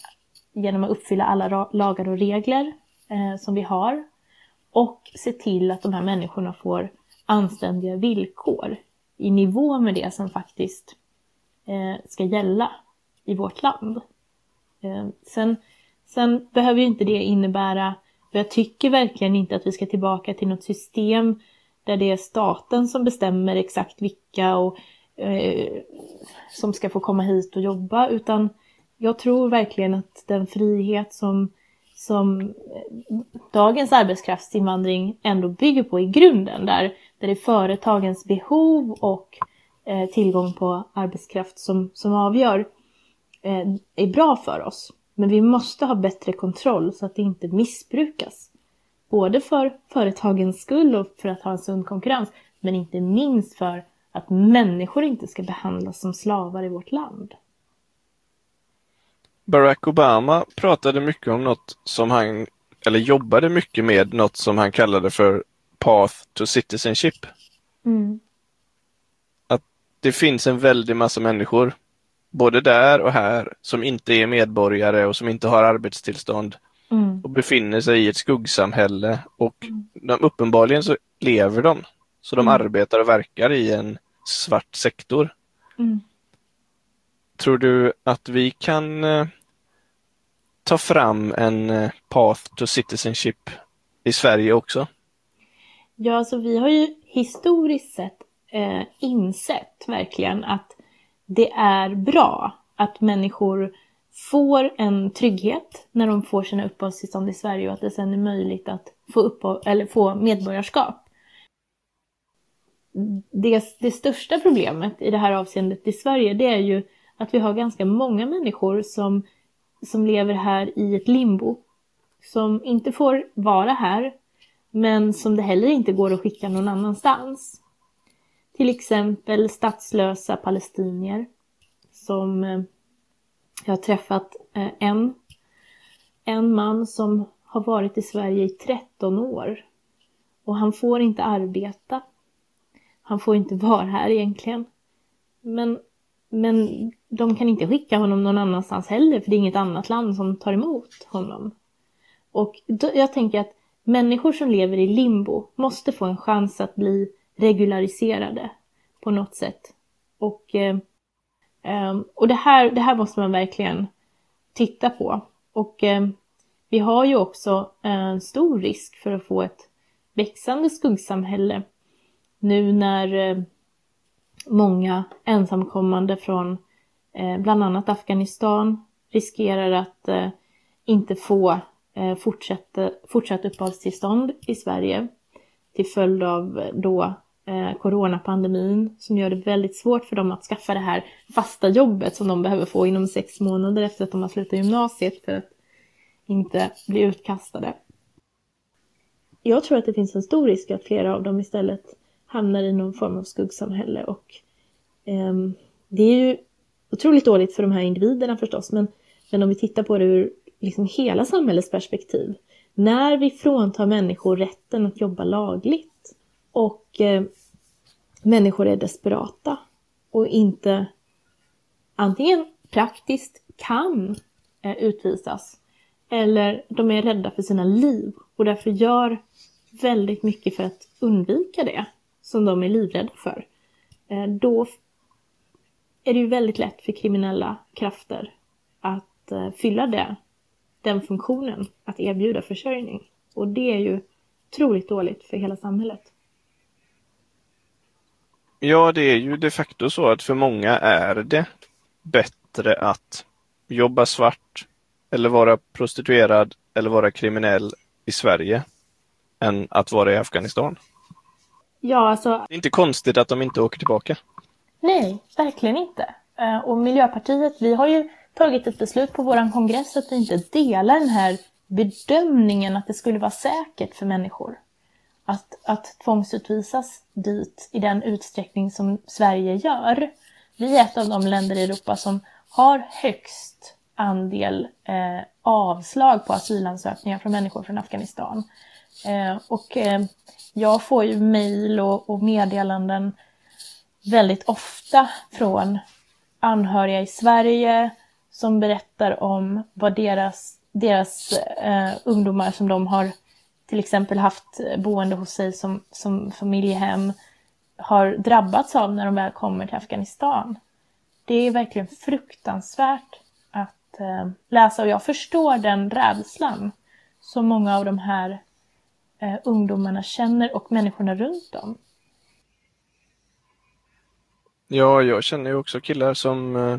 genom att uppfylla alla lagar och regler eh, som vi har och se till att de här människorna får anständiga villkor i nivå med det som faktiskt eh, ska gälla i vårt land. Eh, sen, sen behöver ju inte det innebära för jag tycker verkligen inte att vi ska tillbaka till något system där det är staten som bestämmer exakt vilka och, eh, som ska få komma hit och jobba, utan jag tror verkligen att den frihet som, som eh, dagens arbetskraftsinvandring ändå bygger på i grunden, där, där det är företagens behov och eh, tillgång på arbetskraft som, som avgör, eh, är bra för oss. Men vi måste ha bättre kontroll så att det inte missbrukas. Både för företagens skull och för att ha en sund konkurrens, men inte minst för att människor inte ska behandlas som slavar i vårt land. Barack Obama pratade mycket om något som han, eller jobbade mycket med något som han kallade för Path to Citizenship. Mm. Att det finns en väldig massa människor både där och här, som inte är medborgare och som inte har arbetstillstånd mm. och befinner sig i ett skuggsamhälle och mm. de, uppenbarligen så lever de. Så de mm. arbetar och verkar i en svart sektor. Mm. Tror du att vi kan eh, ta fram en eh, path to citizenship i Sverige också? Ja, alltså vi har ju historiskt sett eh, insett verkligen att det är bra att människor får en trygghet när de får sina uppehållstillstånd i Sverige och att det sen är möjligt att få, eller få medborgarskap. Det, det största problemet i det här avseendet i Sverige det är ju att vi har ganska många människor som, som lever här i ett limbo. Som inte får vara här men som det heller inte går att skicka någon annanstans. Till exempel statslösa palestinier som eh, jag har träffat eh, en, en man som har varit i Sverige i 13 år och han får inte arbeta. Han får inte vara här egentligen. Men, men de kan inte skicka honom någon annanstans heller för det är inget annat land som tar emot honom. Och då, jag tänker att människor som lever i limbo måste få en chans att bli regulariserade på något sätt. Och, eh, eh, och det, här, det här måste man verkligen titta på. Och eh, vi har ju också eh, en stor risk för att få ett växande skuggsamhälle nu när eh, många ensamkommande från eh, bland annat Afghanistan riskerar att eh, inte få Eh, fortsatt, fortsatt uppehållstillstånd i Sverige till följd av då eh, coronapandemin som gör det väldigt svårt för dem att skaffa det här fasta jobbet som de behöver få inom sex månader efter att de har slutat gymnasiet för att inte bli utkastade. Jag tror att det finns en stor risk att flera av dem istället hamnar i någon form av skuggsamhälle och eh, det är ju otroligt dåligt för de här individerna förstås men, men om vi tittar på det ur liksom hela samhällets perspektiv när vi fråntar människor rätten att jobba lagligt och eh, människor är desperata och inte antingen praktiskt kan eh, utvisas eller de är rädda för sina liv och därför gör väldigt mycket för att undvika det som de är livrädda för. Eh, då är det ju väldigt lätt för kriminella krafter att eh, fylla det, den funktionen, att erbjuda försörjning. Och det är ju otroligt dåligt för hela samhället. Ja, det är ju de facto så att för många är det bättre att jobba svart eller vara prostituerad eller vara kriminell i Sverige än att vara i Afghanistan. Ja, alltså. Det är inte konstigt att de inte åker tillbaka. Nej, verkligen inte. Eh, och Miljöpartiet, vi har ju tagit ett beslut på vår kongress att vi inte delar den här bedömningen att det skulle vara säkert för människor att, att tvångsutvisas dit i den utsträckning som Sverige gör. Vi är ett av de länder i Europa som har högst andel eh, avslag på asylansökningar från människor från Afghanistan. Eh, och eh, jag får ju mejl och, och meddelanden väldigt ofta från anhöriga i Sverige som berättar om vad deras, deras eh, ungdomar som de har till exempel haft boende hos sig som, som familjehem har drabbats av när de väl kommer till Afghanistan. Det är verkligen fruktansvärt att eh, läsa och jag förstår den rädslan som många av de här eh, ungdomarna känner och människorna runt dem. Ja, jag känner ju också killar som eh,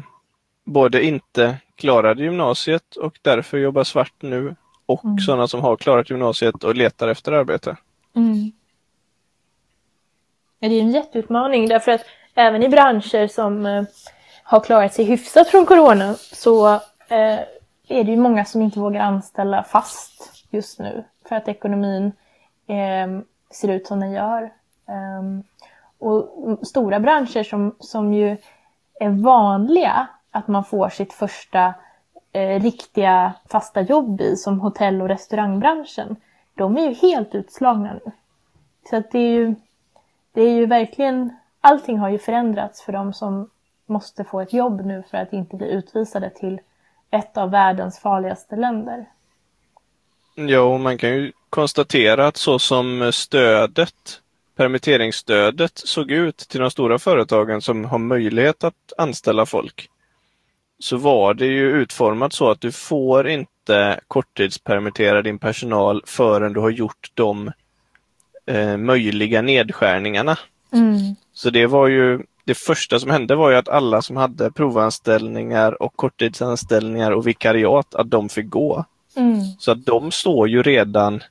både inte klarade gymnasiet och därför jobbar svart nu och mm. sådana som har klarat gymnasiet och letar efter arbete. Mm. Ja, det är en jätteutmaning därför att även i branscher som eh, har klarat sig hyfsat från corona så eh, är det ju många som inte vågar anställa fast just nu för att ekonomin eh, ser ut som den gör. Ehm, och stora branscher som, som ju är vanliga att man får sitt första eh, riktiga fasta jobb i, som hotell och restaurangbranschen, de är ju helt utslagna nu. Så att det är ju, det är ju verkligen, allting har ju förändrats för de som måste få ett jobb nu för att inte bli utvisade till ett av världens farligaste länder. Ja, och man kan ju konstatera att så som stödet, permitteringsstödet såg ut till de stora företagen som har möjlighet att anställa folk, så var det ju utformat så att du får inte korttidspermittera din personal förrän du har gjort de eh, möjliga nedskärningarna. Mm. Så det var ju det första som hände var ju att alla som hade provanställningar och korttidsanställningar och vikariat, att de fick gå. Mm. Så att de står ju redan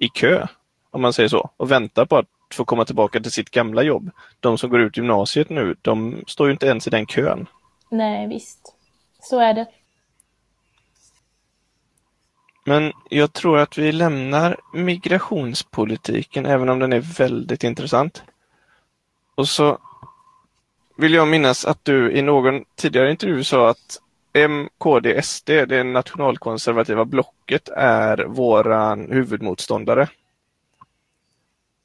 i kö, om man säger så, och väntar på att få komma tillbaka till sitt gamla jobb. De som går ut gymnasiet nu, de står ju inte ens i den kön. Nej, visst. Så är det. Men jag tror att vi lämnar migrationspolitiken, även om den är väldigt intressant. Och så vill jag minnas att du i någon tidigare intervju sa att M, KD, SD, det nationalkonservativa blocket, är våran huvudmotståndare.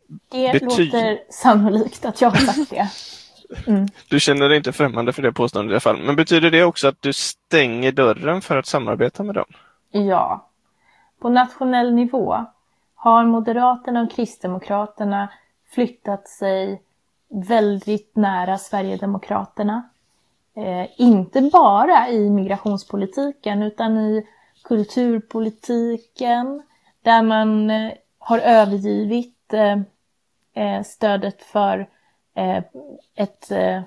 Det Bety låter sannolikt att jag har sagt det. Mm. Du känner dig inte främmande för det påståendet i alla fall. Men betyder det också att du stänger dörren för att samarbeta med dem? Ja. På nationell nivå har Moderaterna och Kristdemokraterna flyttat sig väldigt nära Sverigedemokraterna. Eh, inte bara i migrationspolitiken utan i kulturpolitiken där man eh, har övergivit eh, eh stödet för Eh, ett eh,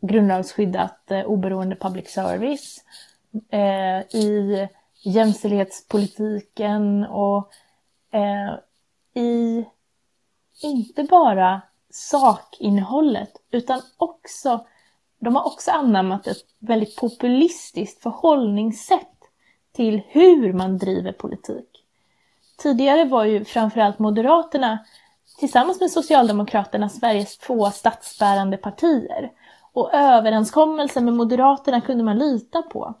grundlagsskyddat eh, oberoende public service. I jämställdhetspolitiken och i inte bara sakinnehållet utan också de har också anammat ett väldigt populistiskt förhållningssätt till hur man driver politik. Tidigare var ju framförallt Moderaterna tillsammans med Socialdemokraterna Sveriges två statsbärande partier. Och överenskommelsen med Moderaterna kunde man lita på.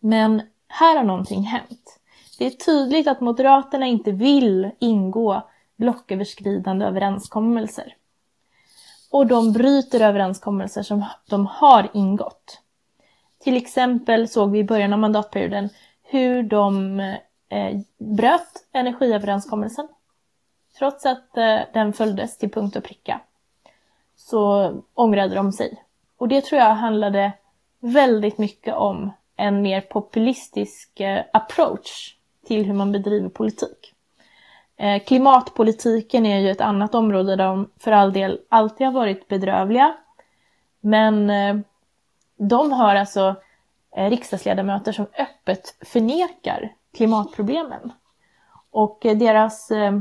Men här har någonting hänt. Det är tydligt att Moderaterna inte vill ingå blocköverskridande överenskommelser. Och de bryter överenskommelser som de har ingått. Till exempel såg vi i början av mandatperioden hur de eh, bröt energiöverenskommelsen. Trots att eh, den följdes till punkt och pricka så ångrade de sig. Och det tror jag handlade väldigt mycket om en mer populistisk eh, approach till hur man bedriver politik. Eh, klimatpolitiken är ju ett annat område där de för all del alltid har varit bedrövliga. Men eh, de har alltså eh, riksdagsledamöter som öppet förnekar klimatproblemen. Och eh, deras, eh,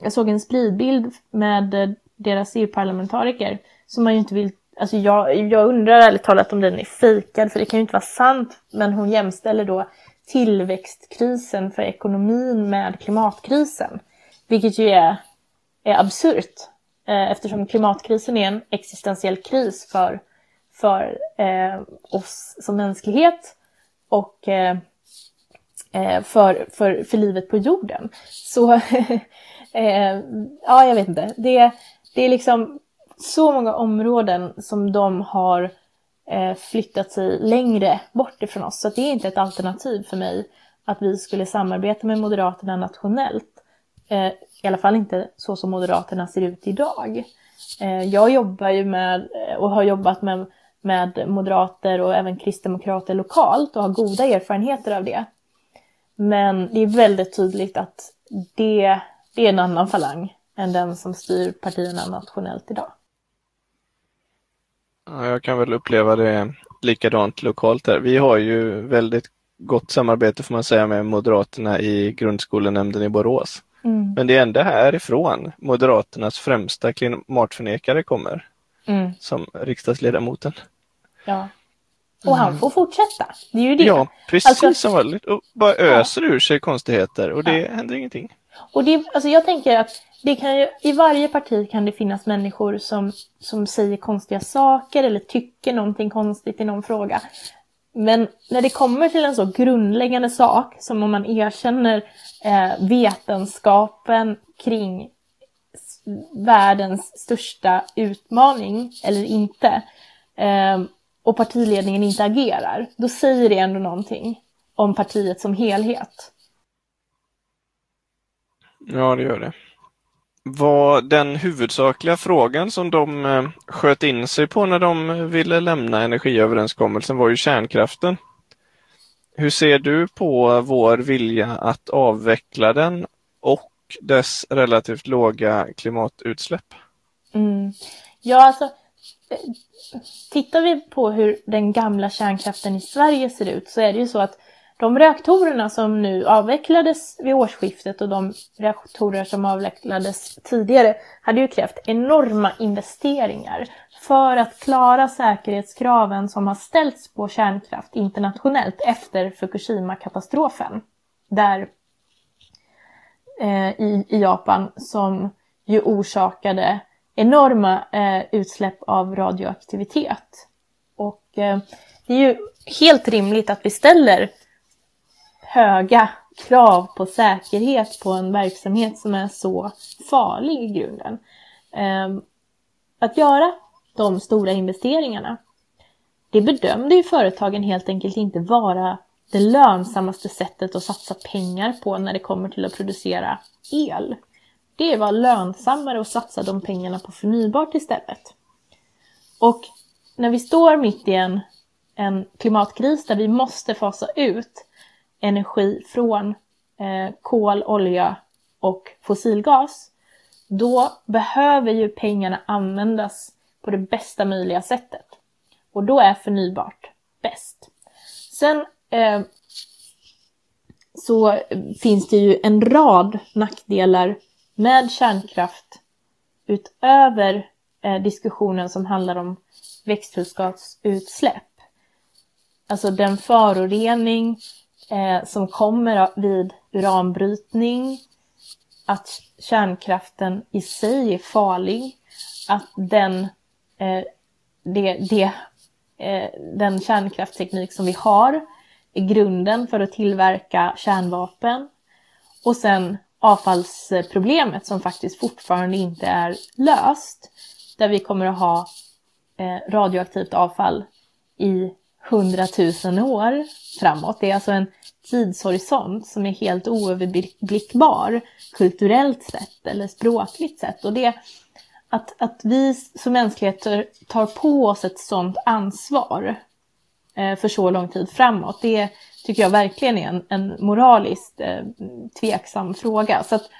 jag såg en spridbild med eh, deras EU-parlamentariker som man ju inte vill, alltså jag, jag undrar ärligt talat om den är fejkad för det kan ju inte vara sant. Men hon jämställer då tillväxtkrisen för ekonomin med klimatkrisen. Vilket ju är, är absurt eh, eftersom klimatkrisen är en existentiell kris för, för eh, oss som mänsklighet och eh, eh för, för, för livet på jorden. Så eh, ja, jag vet inte. Det, det är liksom så många områden som de har eh, flyttat sig längre bort ifrån oss. Så det är inte ett alternativ för mig att vi skulle samarbeta med Moderaterna nationellt. Eh, I alla fall inte så som Moderaterna ser ut idag. Eh, jag jobbar ju med eh, och har jobbat med, med moderater och även kristdemokrater lokalt och har goda erfarenheter av det. Men det är väldigt tydligt att det, det är en annan falang än den som styr partierna nationellt idag. Ja, jag kan väl uppleva det likadant lokalt här. Vi har ju väldigt gott samarbete får man säga med Moderaterna i grundskolenämnden i Borås. Mm. Men det är ändå härifrån Moderaternas främsta klimatförnekare kommer. Mm. Som riksdagsledamoten. Ja. Och han får fortsätta. Det är ju det. Ja, precis alltså, som vanligt. Och bara öser ja. ur sig konstigheter och det ja. händer ingenting. Och det, alltså jag tänker att det kan ju, i varje parti kan det finnas människor som, som säger konstiga saker eller tycker någonting konstigt i någon fråga. Men när det kommer till en så grundläggande sak som om man erkänner eh, vetenskapen kring världens största utmaning eller inte eh, och partiledningen inte agerar, då säger det ändå någonting om partiet som helhet. Ja, det gör det. Var den huvudsakliga frågan som de eh, sköt in sig på när de eh, ville lämna energiöverenskommelsen var ju kärnkraften. Hur ser du på vår vilja att avveckla den och dess relativt låga klimatutsläpp? Mm. Ja, alltså eh, tittar vi på hur den gamla kärnkraften i Sverige ser ut så är det ju så att de reaktorerna som nu avvecklades vid årsskiftet och de reaktorer som avvecklades tidigare hade ju krävt enorma investeringar för att klara säkerhetskraven som har ställts på kärnkraft internationellt efter Fukushima-katastrofen. Där eh, i, i Japan som ju orsakade enorma eh, utsläpp av radioaktivitet. Och eh, det är ju helt rimligt att vi ställer höga krav på säkerhet på en verksamhet som är så farlig i grunden. Ehm, att göra de stora investeringarna, det bedömde ju företagen helt enkelt inte vara det lönsammaste sättet att satsa pengar på när det kommer till att producera el. Det var lönsammare att satsa de pengarna på förnybart istället. Och när vi står mitt i en, en klimatkris där vi måste fasa ut energi från eh, kol, olja och fossilgas, då behöver ju pengarna användas på det bästa möjliga sättet. Och då är förnybart bäst. Sen eh, så finns det ju en rad nackdelar med kärnkraft utöver eh, diskussionen som handlar om växthusgasutsläpp. Alltså den förorening eh, som kommer vid uranbrytning, att kärnkraften i sig är farlig, att den, eh, det, det, eh, den kärnkraftsteknik som vi har är grunden för att tillverka kärnvapen. Och sen avfallsproblemet som faktiskt fortfarande inte är löst. Där vi kommer att ha eh, radioaktivt avfall i hundratusen år framåt. Det är alltså en tidshorisont som är helt oöverblickbar kulturellt sett eller språkligt sett. Och det att, att vi som mänsklighet tar på oss ett sådant ansvar eh, för så lång tid framåt, det tycker jag verkligen är en, en moraliskt eh, tveksam fråga. Så att,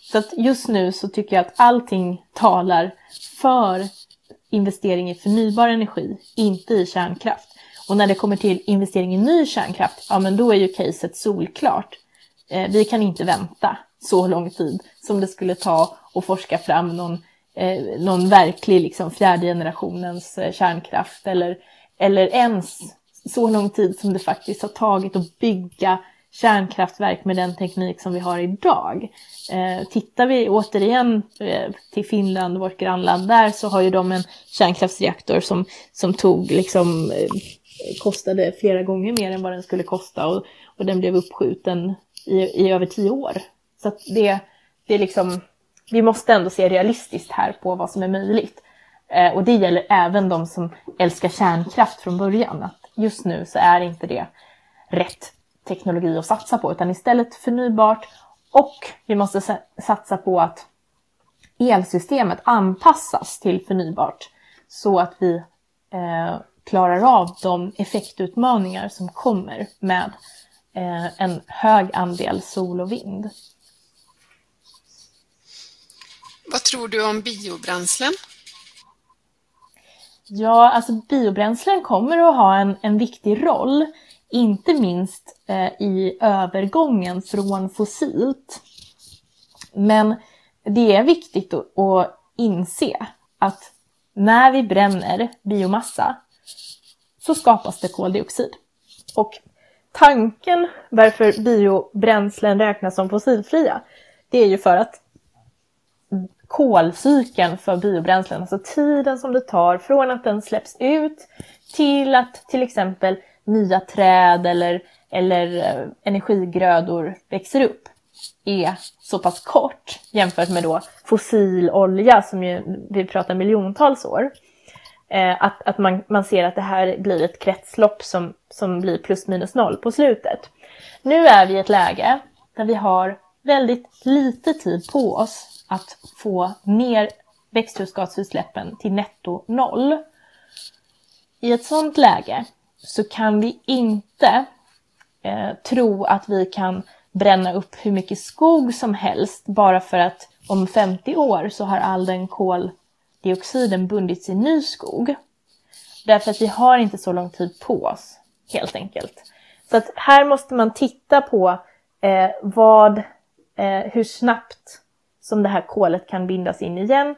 så att just nu så tycker jag att allting talar för investering i förnybar energi, inte i kärnkraft. Och när det kommer till investering i ny kärnkraft, ja men då är ju caset solklart. Eh, vi kan inte vänta så lång tid som det skulle ta att forska fram någon, eh, någon verklig liksom, fjärde generationens eh, kärnkraft eller, eller ens så lång tid som det faktiskt har tagit att bygga kärnkraftverk med den teknik som vi har idag. Eh, tittar vi återigen eh, till Finland, vårt grannland där, så har ju de en kärnkraftsreaktor som, som tog liksom eh, kostade flera gånger mer än vad den skulle kosta och, och den blev uppskjuten i, i över tio år. Så att det, det är liksom, vi måste ändå se realistiskt här på vad som är möjligt. Eh, och det gäller även de som älskar kärnkraft från början. Att just nu så är inte det rätt teknologi att satsa på, utan istället förnybart och vi måste satsa på att elsystemet anpassas till förnybart så att vi eh, klarar av de effektutmaningar som kommer med eh, en hög andel sol och vind. Vad tror du om biobränslen? Ja, alltså biobränslen kommer att ha en, en viktig roll, inte minst eh, i övergången från fossilt. Men det är viktigt att, att inse att när vi bränner biomassa så skapas det koldioxid. Och tanken varför biobränslen räknas som fossilfria, det är ju för att kolcykeln för biobränslen, alltså tiden som det tar från att den släpps ut till att till exempel nya träd eller, eller eh, energigrödor växer upp är så pass kort jämfört med då fossil olja som ju, vi pratar miljontals år. Eh, att att man, man ser att det här blir ett kretslopp som, som blir plus minus noll på slutet. Nu är vi i ett läge där vi har väldigt lite tid på oss att få ner växthusgasutsläppen till netto noll. I ett sådant läge så kan vi inte eh, tro att vi kan bränna upp hur mycket skog som helst bara för att om 50 år så har all den kol koldioxiden bundits i ny skog. Därför att vi har inte så lång tid på oss, helt enkelt. Så att här måste man titta på eh, vad, eh, hur snabbt som det här kolet kan bindas in igen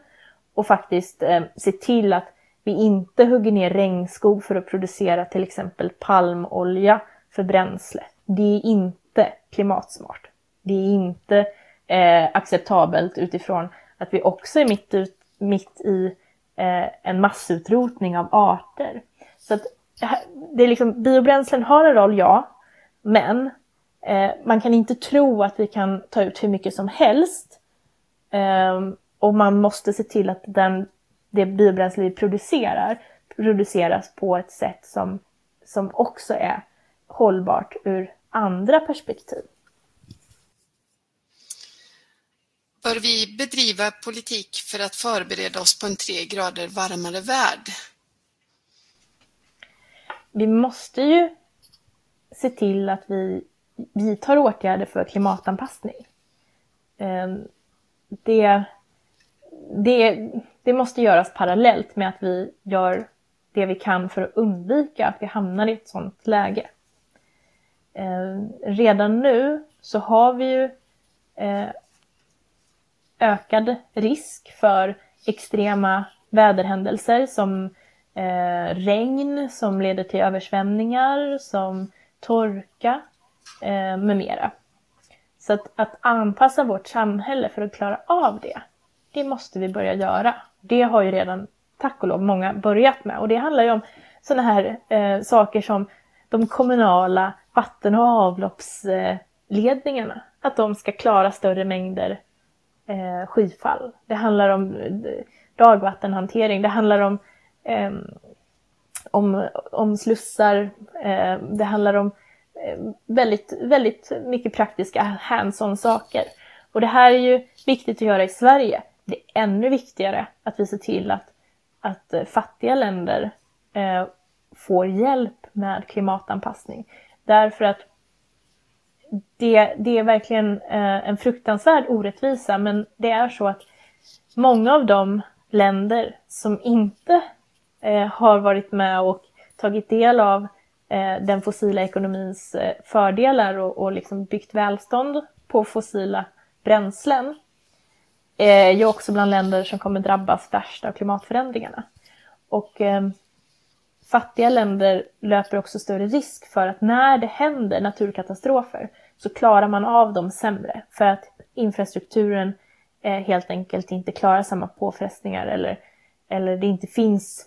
och faktiskt eh, se till att vi inte hugger ner regnskog för att producera till exempel palmolja för bränsle. Det är inte klimatsmart. Det är inte eh, acceptabelt utifrån att vi också är mitt, ut, mitt i eh, en massutrotning av arter. Så att eh, det är liksom, biobränslen har en roll, ja, men eh, man kan inte tro att vi kan ta ut hur mycket som helst ehm, och man måste se till att den, det biobränsle vi producerar produceras på ett sätt som, som också är hållbart ur andra perspektiv. Bör vi bedriva politik för att förbereda oss på en tre grader varmare värld? Vi måste ju se till att vi vidtar åtgärder för klimatanpassning. Ehm, det, det, det måste göras parallellt med att vi gör det vi kan för att undvika att vi hamnar i ett sådant läge. Ehm, redan nu så har vi ju eh, ökad risk för extrema väderhändelser som eh, regn som leder till översvämningar, som torka eh, med mera. Så att, att anpassa vårt samhälle för att klara av det, det måste vi börja göra. Det har ju redan, tack och lov, många börjat med. Och det handlar ju om sådana här eh, saker som de kommunala vatten och avloppsledningarna. Att de ska klara större mängder eh, skyfall. Det handlar om eh, dagvattenhantering, det handlar om, eh, om, om slussar, eh, det handlar om eh, väldigt, väldigt mycket praktiska hands-on saker. Och det här är ju viktigt att göra i Sverige. Det är ännu viktigare att vi ser till att, att eh, fattiga länder eh, får hjälp med klimatanpassning. Därför att det, det är verkligen eh, en fruktansvärd orättvisa, men det är så att många av de länder som inte eh, har varit med och tagit del av eh, den fossila ekonomins eh, fördelar och, och liksom byggt välstånd på fossila bränslen eh, är ju också bland länder som kommer drabbas värst av klimatförändringarna. Och eh, fattiga länder löper också större risk för att när det händer naturkatastrofer så klarar man av dem sämre för att infrastrukturen eh, helt enkelt inte klarar samma påfrestningar eller, eller det inte finns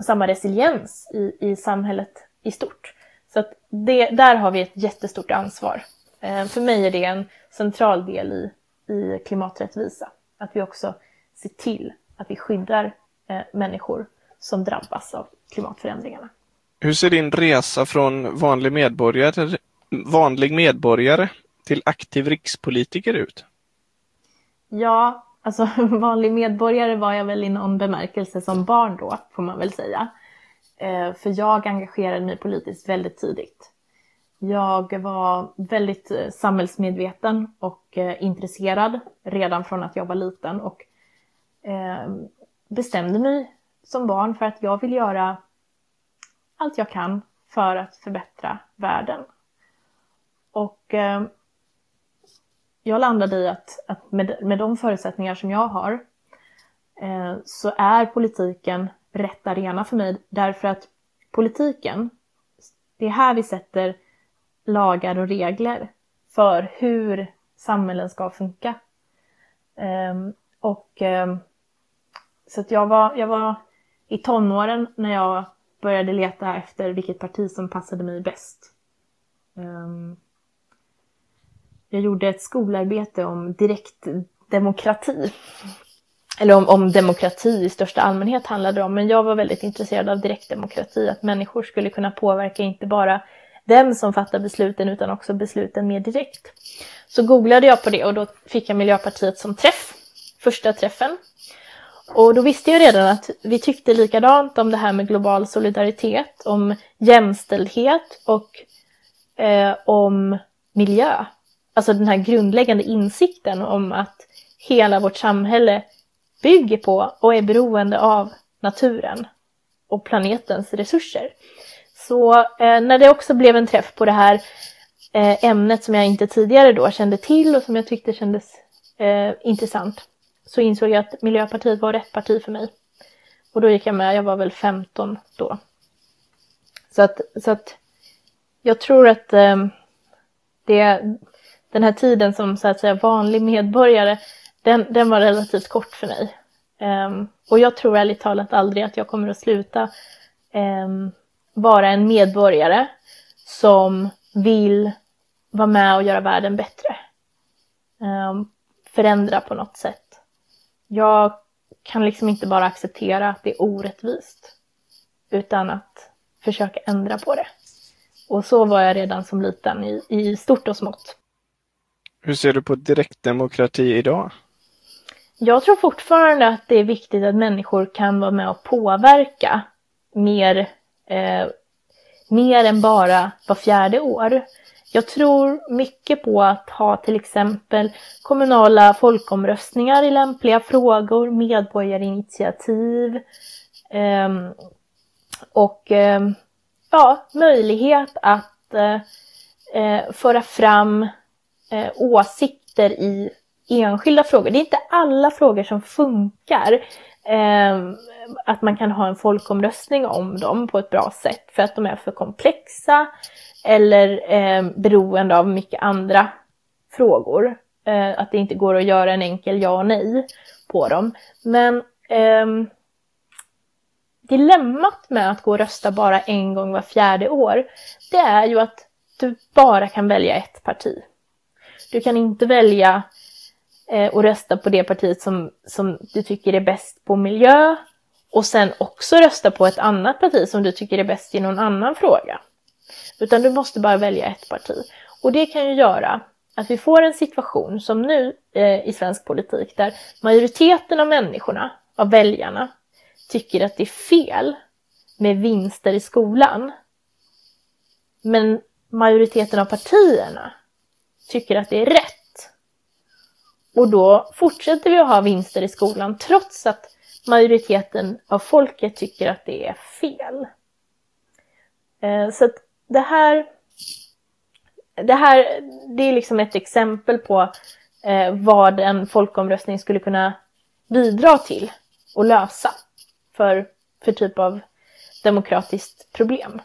samma resiliens i, i samhället i stort. Så att det, där har vi ett jättestort ansvar. Eh, för mig är det en central del i, i klimaträttvisa. Att vi också ser till att vi skyddar eh, människor som drabbas av klimatförändringarna. Hur ser din resa från vanlig medborgare, vanlig medborgare till aktiv rikspolitiker ut? Ja, alltså vanlig medborgare var jag väl i någon bemärkelse som barn då, får man väl säga. Eh, för jag engagerade mig politiskt väldigt tidigt. Jag var väldigt eh, samhällsmedveten och eh, intresserad redan från att jag var liten och bestämde mig som barn för att jag vill göra allt jag kan för att förbättra världen. Och eh, jag landade i att, att med, med de förutsättningar som jag har eh, så är politiken rätt arena för mig därför att politiken, det är här vi sätter lagar och regler för hur samhällen ska funka. Eh, och eh, så att jag var, jag var i tonåren när jag började leta efter vilket parti som passade mig bäst. Ehm, jag gjorde ett skolarbete om direktdemokrati. Eller om, om demokrati i största allmänhet handlade det om, men jag var väldigt intresserad av direktdemokrati, att människor skulle kunna påverka inte bara vem som fattar besluten utan också besluten mer direkt. Så googlade jag på det och då fick jag Miljöpartiet som träff, första träffen. Och då visste jag redan att vi tyckte likadant om det här med global solidaritet, om jämställdhet och eh, om miljö. Alltså den här grundläggande insikten om att hela vårt samhälle bygger på och är beroende av naturen och planetens resurser. Så eh, när det också blev en träff på det här eh, ämnet som jag inte tidigare då kände till och som jag tyckte kändes eh, intressant så insåg jag att Miljöpartiet var rätt parti för mig. Och då gick jag med, jag var väl 15 då. Så att, så att jag tror att eh, det, den här tiden som så att säga vanlig medborgare, den, den var relativt kort för mig. Um, och jag tror ärligt talat aldrig att jag kommer att sluta um, vara en medborgare som vill vara med och göra världen bättre. Um, förändra på något sätt jag kan liksom inte bara acceptera att det är orättvist, utan att försöka ändra på det. Och så var jag redan som liten i, i stort och smått. Hur ser du på direktdemokrati idag? Jag tror fortfarande att det är viktigt att människor kan vara med och påverka mer, eh, mer än bara var fjärde år. Jag tror mycket på att ha till exempel kommunala folkomröstningar i lämpliga frågor, medborgarinitiativ eh, och eh, ja, möjlighet att eh, eh, föra fram eh, åsikter i enskilda frågor. Det är inte alla frågor som funkar. Eh, att man kan ha en folkomröstning om dem på ett bra sätt för att de är för komplexa eller eh, beroende av mycket andra frågor. Eh, att det inte går att göra en enkel ja och nej på dem. Men eh, dilemmat med att gå och rösta bara en gång var fjärde år, det är ju att du bara kan välja ett parti. Du kan inte välja eh, och rösta på det partiet som, som du tycker är bäst på miljö och sen också rösta på ett annat parti som du tycker är bäst i någon annan fråga. Utan du måste bara välja ett parti. Och det kan ju göra att vi får en situation som nu eh, i svensk politik där majoriteten av människorna, av väljarna, tycker att det är fel med vinster i skolan. Men majoriteten av partierna tycker att det är rätt. Och då fortsätter vi att ha vinster i skolan trots att majoriteten av folket tycker att det är fel. Eh, så att det här, det här, det är liksom ett exempel på eh, vad en folkomröstning skulle kunna bidra till och lösa för, för typ av demokratiskt problem.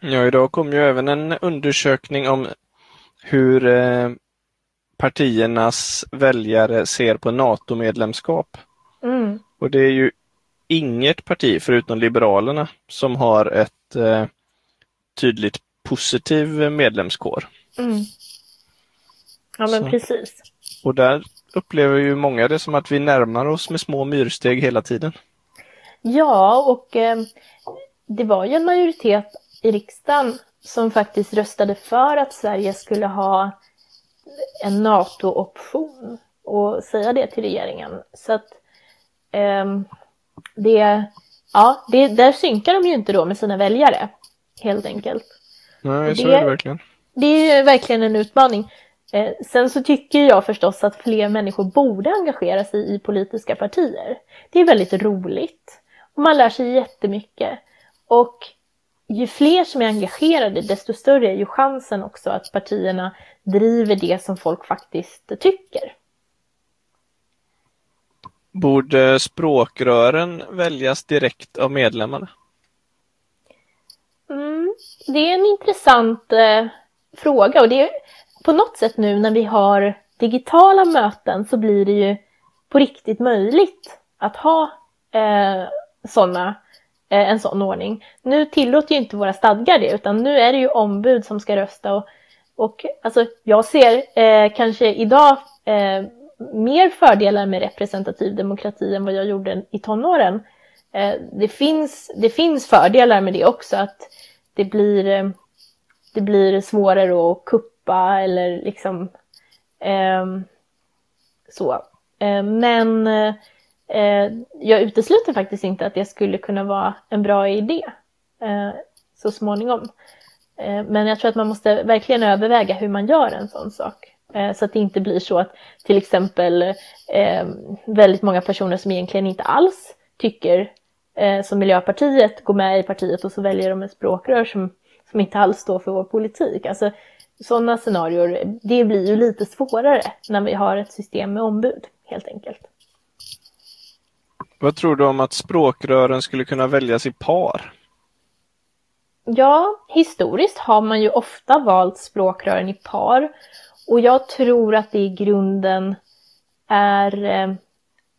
Ja, idag kom ju även en undersökning om hur eh, partiernas väljare ser på NATO-medlemskap. Mm. Och det är ju inget parti förutom Liberalerna som har ett eh, tydligt positiv medlemskår. Mm. Ja men Så. precis. Och där upplever ju många det som att vi närmar oss med små myrsteg hela tiden. Ja, och eh, det var ju en majoritet i riksdagen som faktiskt röstade för att Sverige skulle ha en NATO-option och säga det till regeringen. Så att eh, det, ja, det, där synkar de ju inte då med sina väljare, helt enkelt. Nej, så Det- är det verkligen. Det är verkligen en utmaning. Eh, sen så tycker jag förstås att fler människor borde engagera sig i politiska partier. Det är väldigt roligt. Och man lär sig jättemycket. Och ju fler som är engagerade, desto större är ju chansen också att partierna driver det som folk faktiskt tycker. Borde språkrören väljas direkt av medlemmarna? Det är en intressant eh, fråga och det är på något sätt nu när vi har digitala möten så blir det ju på riktigt möjligt att ha eh, såna, eh, en sån ordning. Nu tillåter ju inte våra stadgar det utan nu är det ju ombud som ska rösta och, och alltså, jag ser eh, kanske idag eh, mer fördelar med representativ demokrati än vad jag gjorde i tonåren. Eh, det, finns, det finns fördelar med det också, att det blir, eh, det blir svårare att kuppa eller liksom eh, så. Eh, men eh, jag utesluter faktiskt inte att det skulle kunna vara en bra idé eh, så småningom. Eh, Men jag tror att man måste verkligen överväga hur man gör en sån sak. Eh, så att det inte blir så att till exempel eh, väldigt många personer som egentligen inte alls tycker eh, som Miljöpartiet går med i partiet och så väljer de ett språkrör som, som inte alls står för vår politik. Alltså sådana scenarier, det blir ju lite svårare när vi har ett system med ombud helt enkelt. Vad tror du om att språkrören skulle kunna väljas i par? Ja, historiskt har man ju ofta valt språkrören i par och jag tror att det i grunden är eh,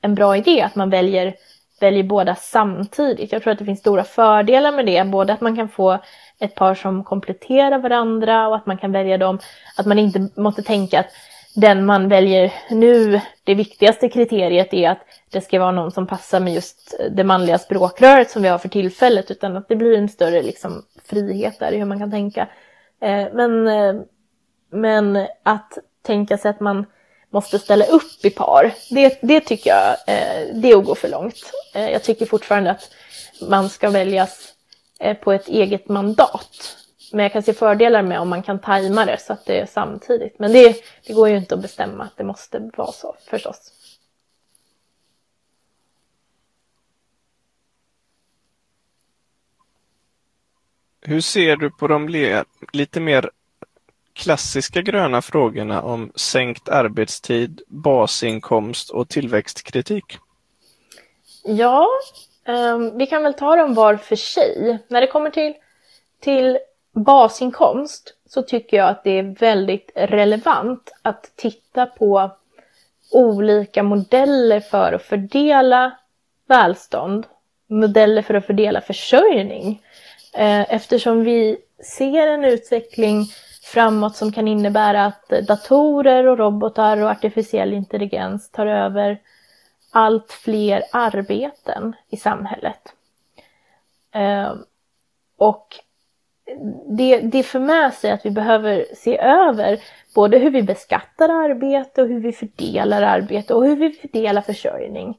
en bra idé att man väljer, väljer båda samtidigt. Jag tror att det finns stora fördelar med det, både att man kan få ett par som kompletterar varandra och att man kan välja dem, att man inte måste tänka att den man väljer nu, det viktigaste kriteriet är att det ska vara någon som passar med just det manliga språkröret som vi har för tillfället, utan att det blir en större liksom, frihet där i hur man kan tänka. Eh, men, eh, men att tänka sig att man måste ställa upp i par, det, det tycker jag eh, det är att gå för långt. Eh, Jag tycker fortfarande att man ska väljas eh, på ett eget mandat. Men jag kan se fördelar med om man kan tajma det så att det är samtidigt. Men det, det går ju inte att bestämma att det måste vara så förstås. Hur ser du på de lite mer klassiska gröna frågorna om sänkt arbetstid, basinkomst och tillväxtkritik? Ja, ehm, vi kan väl ta dem var för sig. När det kommer till, till basinkomst så tycker jag att det är väldigt relevant att titta på olika modeller för att fördela välstånd, modeller för att fördela försörjning. Eh, eftersom vi ser en utveckling framåt som kan innebära att datorer och robotar och artificiell intelligens tar över allt fler arbeten i samhället. Ehm, och det, det för med sig att vi behöver se över både hur vi beskattar arbete och hur vi fördelar arbete och hur vi fördelar försörjning.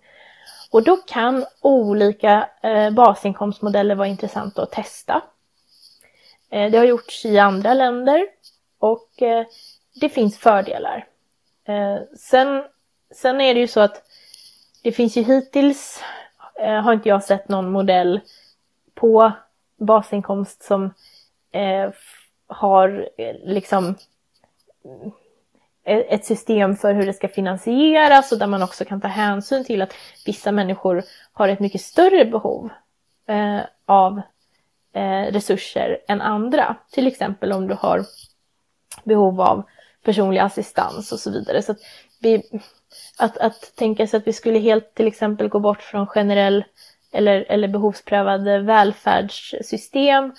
Och då kan olika eh, basinkomstmodeller vara intressanta att testa. Eh, det har gjorts i andra länder och eh, det finns fördelar. Eh, sen, sen är det ju så att det finns ju hittills, har inte jag sett någon modell på basinkomst som har liksom ett system för hur det ska finansieras och där man också kan ta hänsyn till att vissa människor har ett mycket större behov eh, av eh, resurser än andra. Till exempel om du har behov av personlig assistans och så vidare. Så att, vi, att, att tänka sig att vi skulle helt till exempel gå bort från generell eller, eller behovsprövade välfärdssystem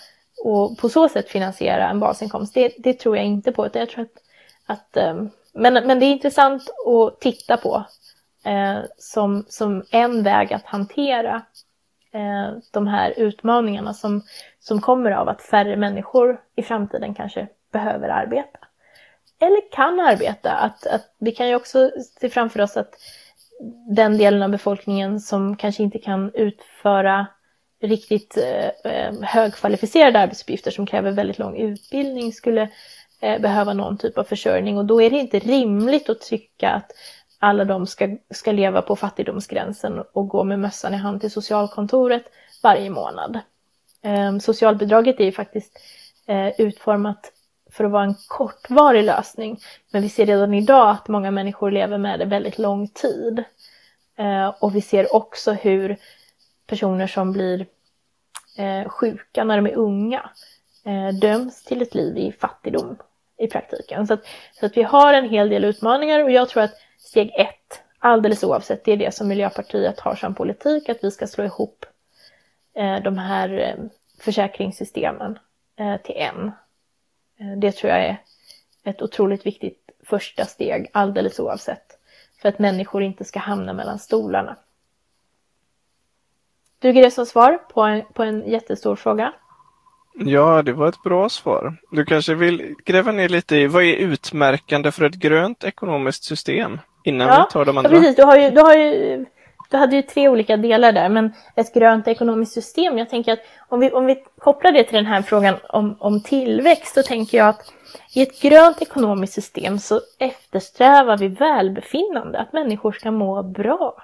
och på så sätt finansiera en basinkomst, det, det tror jag inte på. Jag tror att, att, eh, men, men det är intressant att titta på eh, som, som en väg att hantera eh, de här utmaningarna som, som kommer av att färre människor i framtiden kanske behöver arbeta. Eller kan arbeta. Att, att vi kan ju också se framför oss att den delen av befolkningen som kanske inte kan utföra riktigt eh, eh högkvalificerade arbetsuppgifter som kräver väldigt lång utbildning skulle eh, behöva någon typ av försörjning och då är det inte rimligt att tycka att alla de ska, ska leva på fattigdomsgränsen och gå med mössan i hand till socialkontoret varje månad. Eh, socialbidraget är ju faktiskt eh, utformat för att vara en kortvarig lösning. Men vi ser redan idag att många människor lever med det väldigt lång tid. Eh, och vi ser också hur personer som blir eh, sjuka när de är unga eh, döms till ett liv i fattigdom i praktiken. Så att, så att vi har en hel del utmaningar och jag tror att steg ett, alldeles oavsett, det är det som Miljöpartiet har som politik, att vi ska slå ihop eh, de här eh, försäkringssystemen eh, till en. Det tror jag är ett otroligt viktigt första steg, alldeles oavsett, för att människor inte ska hamna mellan stolarna. Duger det som svar på en, på en jättestor fråga? Ja, det var ett bra svar. Du kanske vill gräva ner lite i vad är utmärkande för ett grönt ekonomiskt system innan ja, vi tar de andra? Ja, precis. Du, har ju, du, har ju, du hade ju tre olika delar där, men ett grönt ekonomiskt system. Jag tänker att om vi, om vi kopplar det till den här frågan om, om tillväxt, så tänker jag att i ett grönt ekonomiskt system så eftersträvar vi välbefinnande, att människor ska må bra.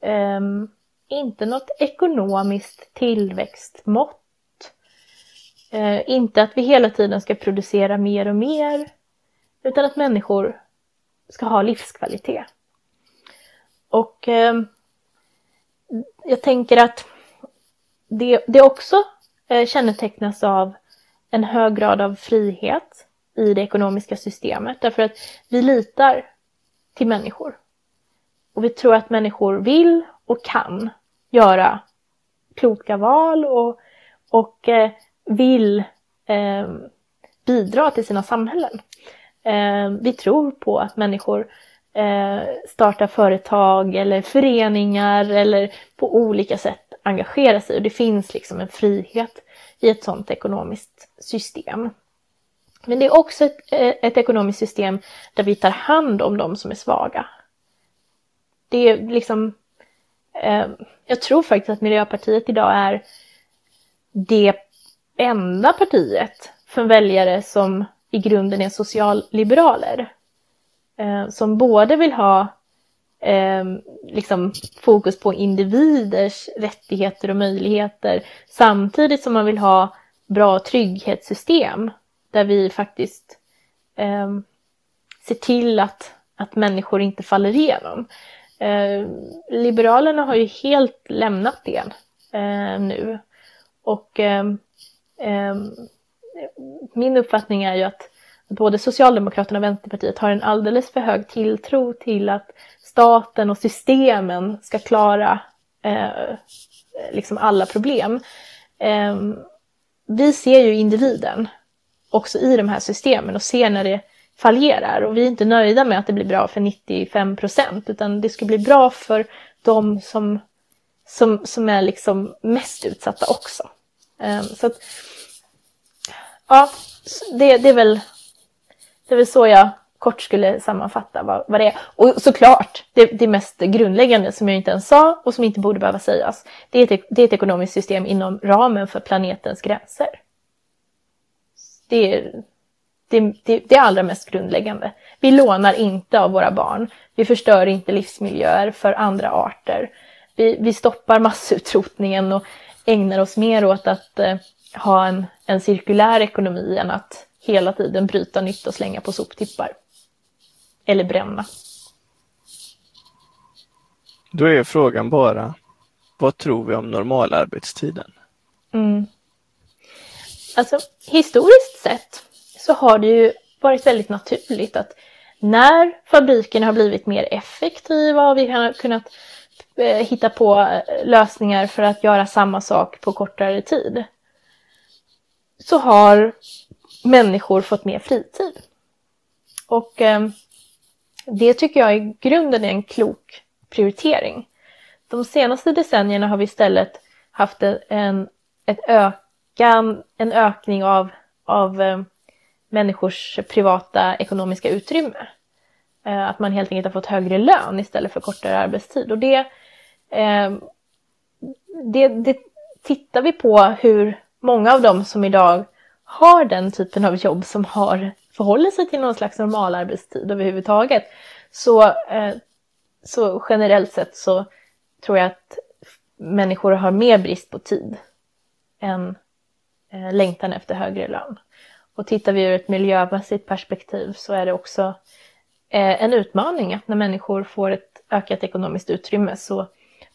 Um, inte något ekonomiskt tillväxtmått. Eh, inte att vi hela tiden ska producera mer och mer, utan att människor ska ha livskvalitet. Och eh, jag tänker att det, det också eh, kännetecknas av en hög grad av frihet i det ekonomiska systemet, därför att vi litar till människor. Och vi tror att människor vill och kan göra kloka val och, och eh, vill eh, bidra till sina samhällen. Eh, vi tror på att människor eh, startar företag eller föreningar eller på olika sätt engagerar sig och det finns liksom en frihet i ett sådant ekonomiskt system. Men det är också ett, eh, ett ekonomiskt system där vi tar hand om de som är svaga. Det är liksom Eh, jag tror faktiskt att Miljöpartiet idag är det enda partiet för väljare som i grunden är socialliberaler. Eh, som både vill ha eh, liksom fokus på individers rättigheter och möjligheter samtidigt som man vill ha bra trygghetssystem där vi faktiskt eh, ser till att, att människor inte faller igenom. Eh, Liberalerna har ju helt lämnat det eh, nu. Och eh, eh, min uppfattning är ju att både Socialdemokraterna och Vänsterpartiet har en alldeles för hög tilltro till att staten och systemen ska klara eh, liksom alla problem. Eh, vi ser ju individen också i de här systemen och ser när det fallerar och vi är inte nöjda med att det blir bra för 95 procent utan det ska bli bra för de som, som, som är liksom mest utsatta också. Eh, så att, ja, det, det, är väl, det är väl så jag kort skulle sammanfatta vad, vad det är. Och såklart, det, det mest grundläggande som jag inte ens sa och som inte borde behöva sägas, det är ett, det är ett ekonomiskt system inom ramen för planetens gränser. Det är det, det, det allra mest grundläggande. Vi lånar inte av våra barn. Vi förstör inte livsmiljöer för andra arter. Vi, vi stoppar massutrotningen och ägnar oss mer åt att eh, ha en, en cirkulär ekonomi än att hela tiden bryta nytt och slänga på soptippar. Eller bränna. Då är frågan bara, vad tror vi om normalarbetstiden? Mm. Alltså historiskt sett så har det ju varit väldigt naturligt att när fabrikerna har blivit mer effektiva och vi har kunnat eh, hitta på eh, lösningar för att göra samma sak på kortare tid så har människor fått mer fritid. Och eh, det tycker jag i grunden är en klok prioritering. De senaste decennierna har vi istället haft en, ett ökan, en ökning av, av eh, människors privata ekonomiska utrymme. Eh, att man helt enkelt har fått högre lön istället för kortare arbetstid. Och det, eh, det, det tittar vi på hur många av dem som idag har den typen av jobb som har förhåller sig till någon slags normalarbetstid överhuvudtaget. Så, eh, så generellt sett så tror jag att människor har mer brist på tid än eh, längtan efter högre lön. Och tittar vi ur ett miljömässigt perspektiv så är det också eh, en utmaning att när människor får ett ökat ekonomiskt utrymme så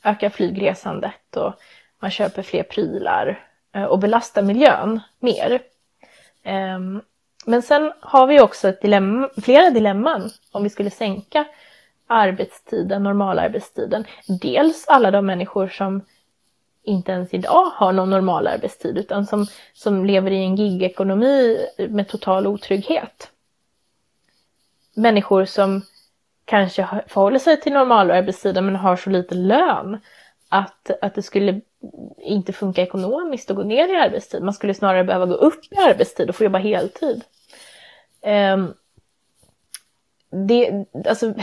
ökar flygresandet och man köper fler prylar Eh, och belasta miljön mer. Ehm, men sen har vi också ett dilemma, flera dilemman om vi skulle sänka arbetstiden, normalarbetstiden. Dels alla de människor som inte ens idag har någon normal arbetstid utan som, som lever i en gigekonomi med total otrygghet. Människor som kanske förhåller sig till normalarbetstiden men har så lite lön att, att det skulle inte funka ekonomiskt att gå ner i arbetstid. Man skulle snarare behöva gå upp i arbetstid och få jobba heltid. Um, det, alltså,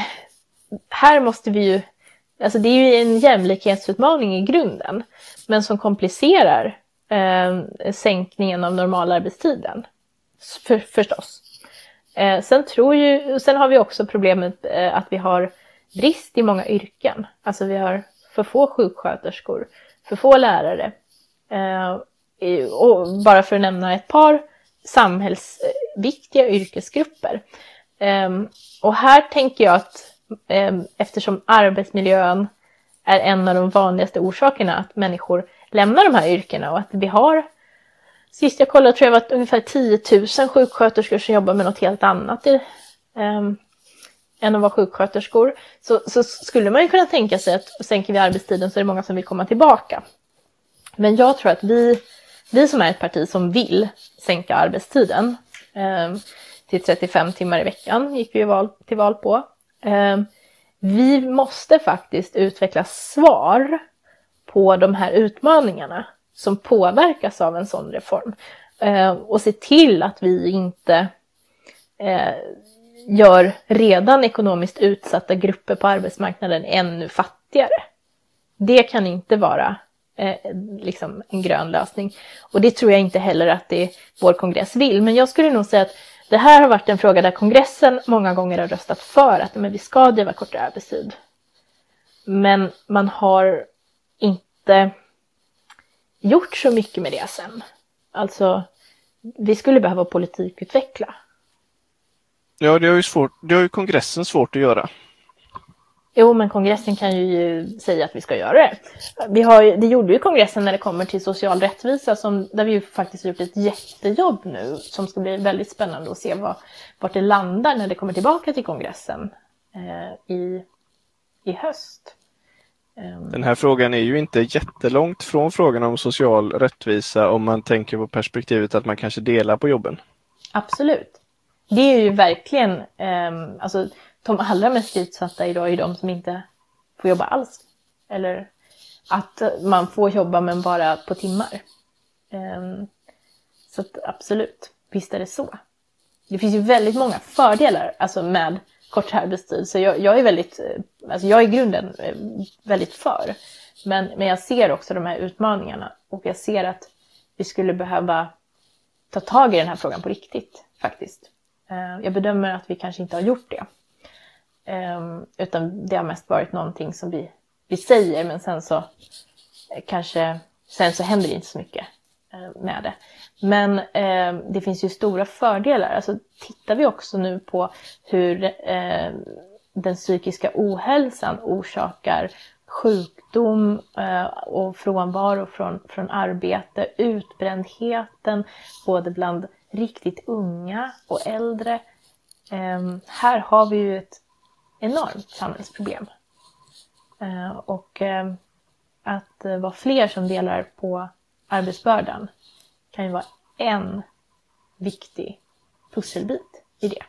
här måste vi ju Alltså det är ju en jämlikhetsutmaning i grunden, men som komplicerar eh, sänkningen av normalarbetstiden. För, förstås. Eh, sen, tror ju, sen har vi också problemet eh, att vi har brist i många yrken. Alltså vi har för få sjuksköterskor, för få lärare. Eh, och bara för att nämna ett par samhällsviktiga yrkesgrupper. Ehm, och här tänker jag att ehm, eftersom arbetsmiljön är en av de vanligaste orsakerna att människor lämnar de här yrkena och att vi har Sist jag kollade tror jag det var ungefär 10 000 sjuksköterskor som jobbar med något helt annat i, um, än att vara sjuksköterskor. Så, så, skulle man ju kunna tänka sig att sänker vi arbetstiden så är det många som vill komma tillbaka. Men jag tror att vi, vi som är ett parti som vill sänka arbetstiden eh, till 35 timmar i veckan gick vi val, till val på. Eh, vi måste faktiskt utveckla svar på de här utmaningarna som påverkas av en sån reform. eh, och se till att vi inte eh, gör redan ekonomiskt utsatta grupper på arbetsmarknaden ännu fattigare. Det kan inte vara eh, liksom en grön lösning. Och det tror jag inte heller att det vår kongress vill. Men jag skulle nog säga att det här har varit en fråga där kongressen många gånger har röstat för att men vi ska driva kortare arbetstid. Men man har inte gjort så mycket med det sen. alltså, vi skulle behöva politikutveckla. Ja, det har ju, svårt, det har ju kongressen svårt att göra. Jo, men kongressen kan ju säga att vi ska göra det. Vi har, det gjorde ju kongressen när det kommer till social rättvisa, som, där vi ju faktiskt gjort ett jättejobb nu, som ska bli väldigt spännande att se vad, vart det landar när det kommer tillbaka till kongressen eh, i, i höst. Ehm. Den här frågan är ju inte jättelångt från frågan om social rättvisa om man tänker på perspektivet att man kanske delar på jobben. Absolut. Det är ju verkligen, eh, alltså de allra mest utsatta idag är de som inte får jobba alls. Eller att man får jobba men bara på timmar. Um, så att absolut, visst är det så. Det finns ju väldigt många fördelar alltså med kortare arbetstid. Så jag, jag, är väldigt, eh, alltså jag är i grunden eh, väldigt för. Men, men jag ser också de här utmaningarna och jag ser att vi skulle behöva ta tag i den här frågan på riktigt faktiskt. Eh, jag bedömer att vi kanske inte har gjort det. Ehm, utan det har mest varit någonting som vi, vi säger men sen så eh, kanske sen så händer det inte så mycket eh, med det. Men eh, det finns ju stora fördelar. Alltså tittar vi också nu på hur eh, den psykiska ohälsan orsakar sjukdom och frånvaro från, från arbete, utbrändheten både bland riktigt unga och äldre. Ehm, här har vi ju ett enormt samhällsproblem. Eh, och ehm, eh, att vara fler som delar på arbetsbördan kan ju vara en viktig pusselbit i det.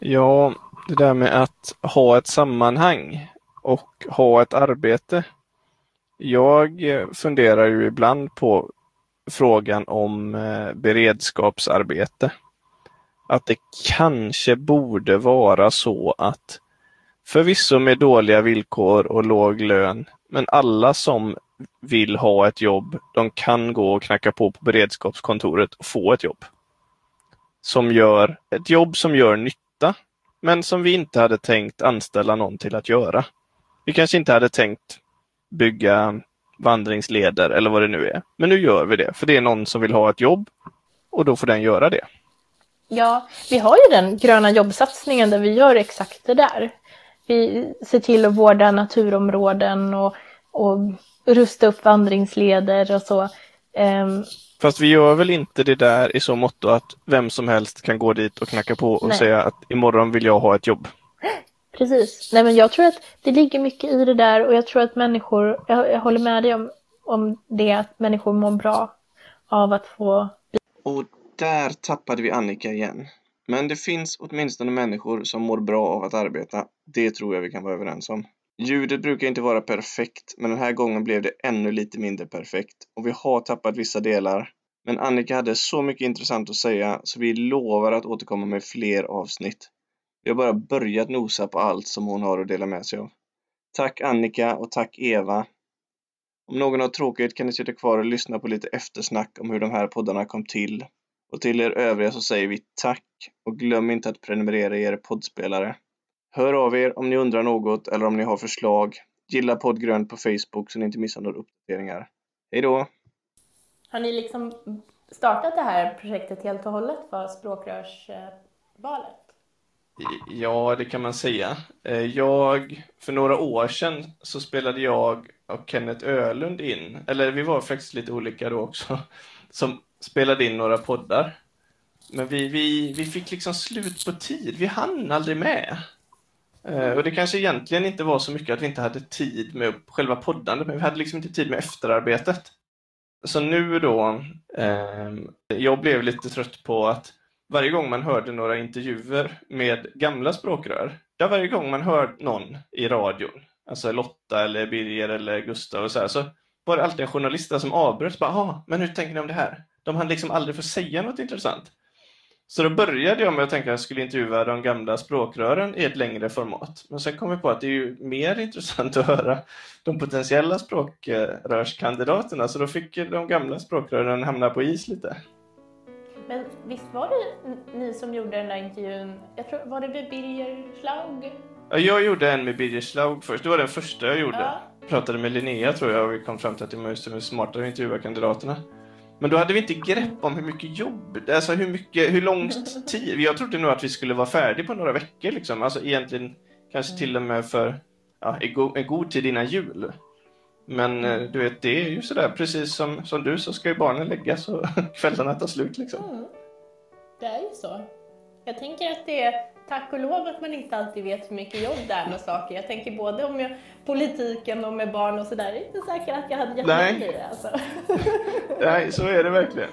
Ja, det där med att ha ett sammanhang och ha ett arbete. Jag eh, funderar ju ibland på frågan om eh, beredskapsarbete att det kanske borde vara så att förvisso med dåliga villkor och låg lön, men alla som vill ha ett jobb, de kan gå och knacka på på beredskapskontoret och få ett jobb. Som gör ett jobb som gör nytta, men som vi inte hade tänkt anställa någon till att göra. Vi kanske inte hade tänkt bygga vandringsleder eller vad det nu är. Men nu gör vi det, för det är någon som vill ha ett jobb och då får den göra det. Ja, vi har ju den gröna jobbsatsningen där vi gör exakt det där. Vi ser till att vårda naturområden och, och rusta upp vandringsleder och så. Um, Fast vi gör väl inte det där i så mått att vem som helst kan gå dit och knacka på och nej. säga att imorgon vill jag ha ett jobb. Precis. Nej, men jag tror att det ligger mycket i det där och jag tror att människor, jag, jag håller med dig om, om det, att människor mår bra av att få... Och där tappade vi Annika igen. Men det finns åtminstone människor som mår bra av att arbeta. Det tror jag vi kan vara överens om. Ljudet brukar inte vara perfekt, men den här gången blev det ännu lite mindre perfekt och vi har tappat vissa delar. Men Annika hade så mycket intressant att säga så vi lovar att återkomma med fler avsnitt. Vi har bara börjat nosa på allt som hon har att dela med sig av. Tack Annika och tack Eva. Om någon har tråkigt kan ni sitta kvar och lyssna på lite eftersnack om hur de här poddarna kom till och till er övriga så säger vi tack och glöm inte att prenumerera i er poddspelare. Hör av er om ni undrar något eller om ni har förslag. Gilla poddgrönt på Facebook så ni inte missar några uppdateringar. Hej då! Har ni liksom startat det här projektet helt och hållet för språkrörsvalet? Ja, det kan man säga. Eh, jag, för några år sedan så spelade jag och Kenneth Ölund in, eller vi var faktiskt lite olika då också, som spelade in några poddar. Men vi, vi, vi fick liksom slut på tid. Vi hann aldrig med. Eh, och det kanske egentligen inte var så mycket att vi inte hade tid med själva poddandet, men vi hade liksom inte tid med efterarbetet. Så nu då, eh, jag blev lite trött på att varje gång man hörde några intervjuer med gamla språkrör, där varje gång man hörde någon i radion, alltså Lotta eller Birger eller Gustav och så här, så var det alltid en journalist som avbröt. Bara, ah, men hur tänker ni om det här? de hann liksom aldrig få säga något intressant. Så då började jag med att tänka att jag skulle intervjua de gamla språkrören i ett längre format. Men sen kom vi på att det är ju mer intressant att höra de potentiella språkrörskandidaterna, så då fick de gamla språkrören hamna på is lite. Men visst var det ni som gjorde den där intervjun? Jag tror, var det med Birger Schlaug? Ja, jag gjorde en med Birger Schlaug först. Det var den första jag gjorde. Ja. Pratade med Linnea tror jag och vi kom fram till att det var smartare att intervjua kandidaterna. Men då hade vi inte grepp om hur mycket jobb, alltså hur mycket, hur lång tid. Jag trodde nog att vi skulle vara färdiga på några veckor liksom. Alltså egentligen kanske till och med för ja, en god tid innan jul. Men eh, du vet, det är ju sådär precis som, som du så ska ju barnen läggas och kvällarna ta slut liksom. Mm. Det är ju så. Jag tänker att det är tack och lov att man inte alltid vet hur mycket jobb det är med saker. Jag tänker både om jag, politiken och med barn och sådär. Det är inte säkert att jag hade mig i det alltså. Nej, så är det verkligen.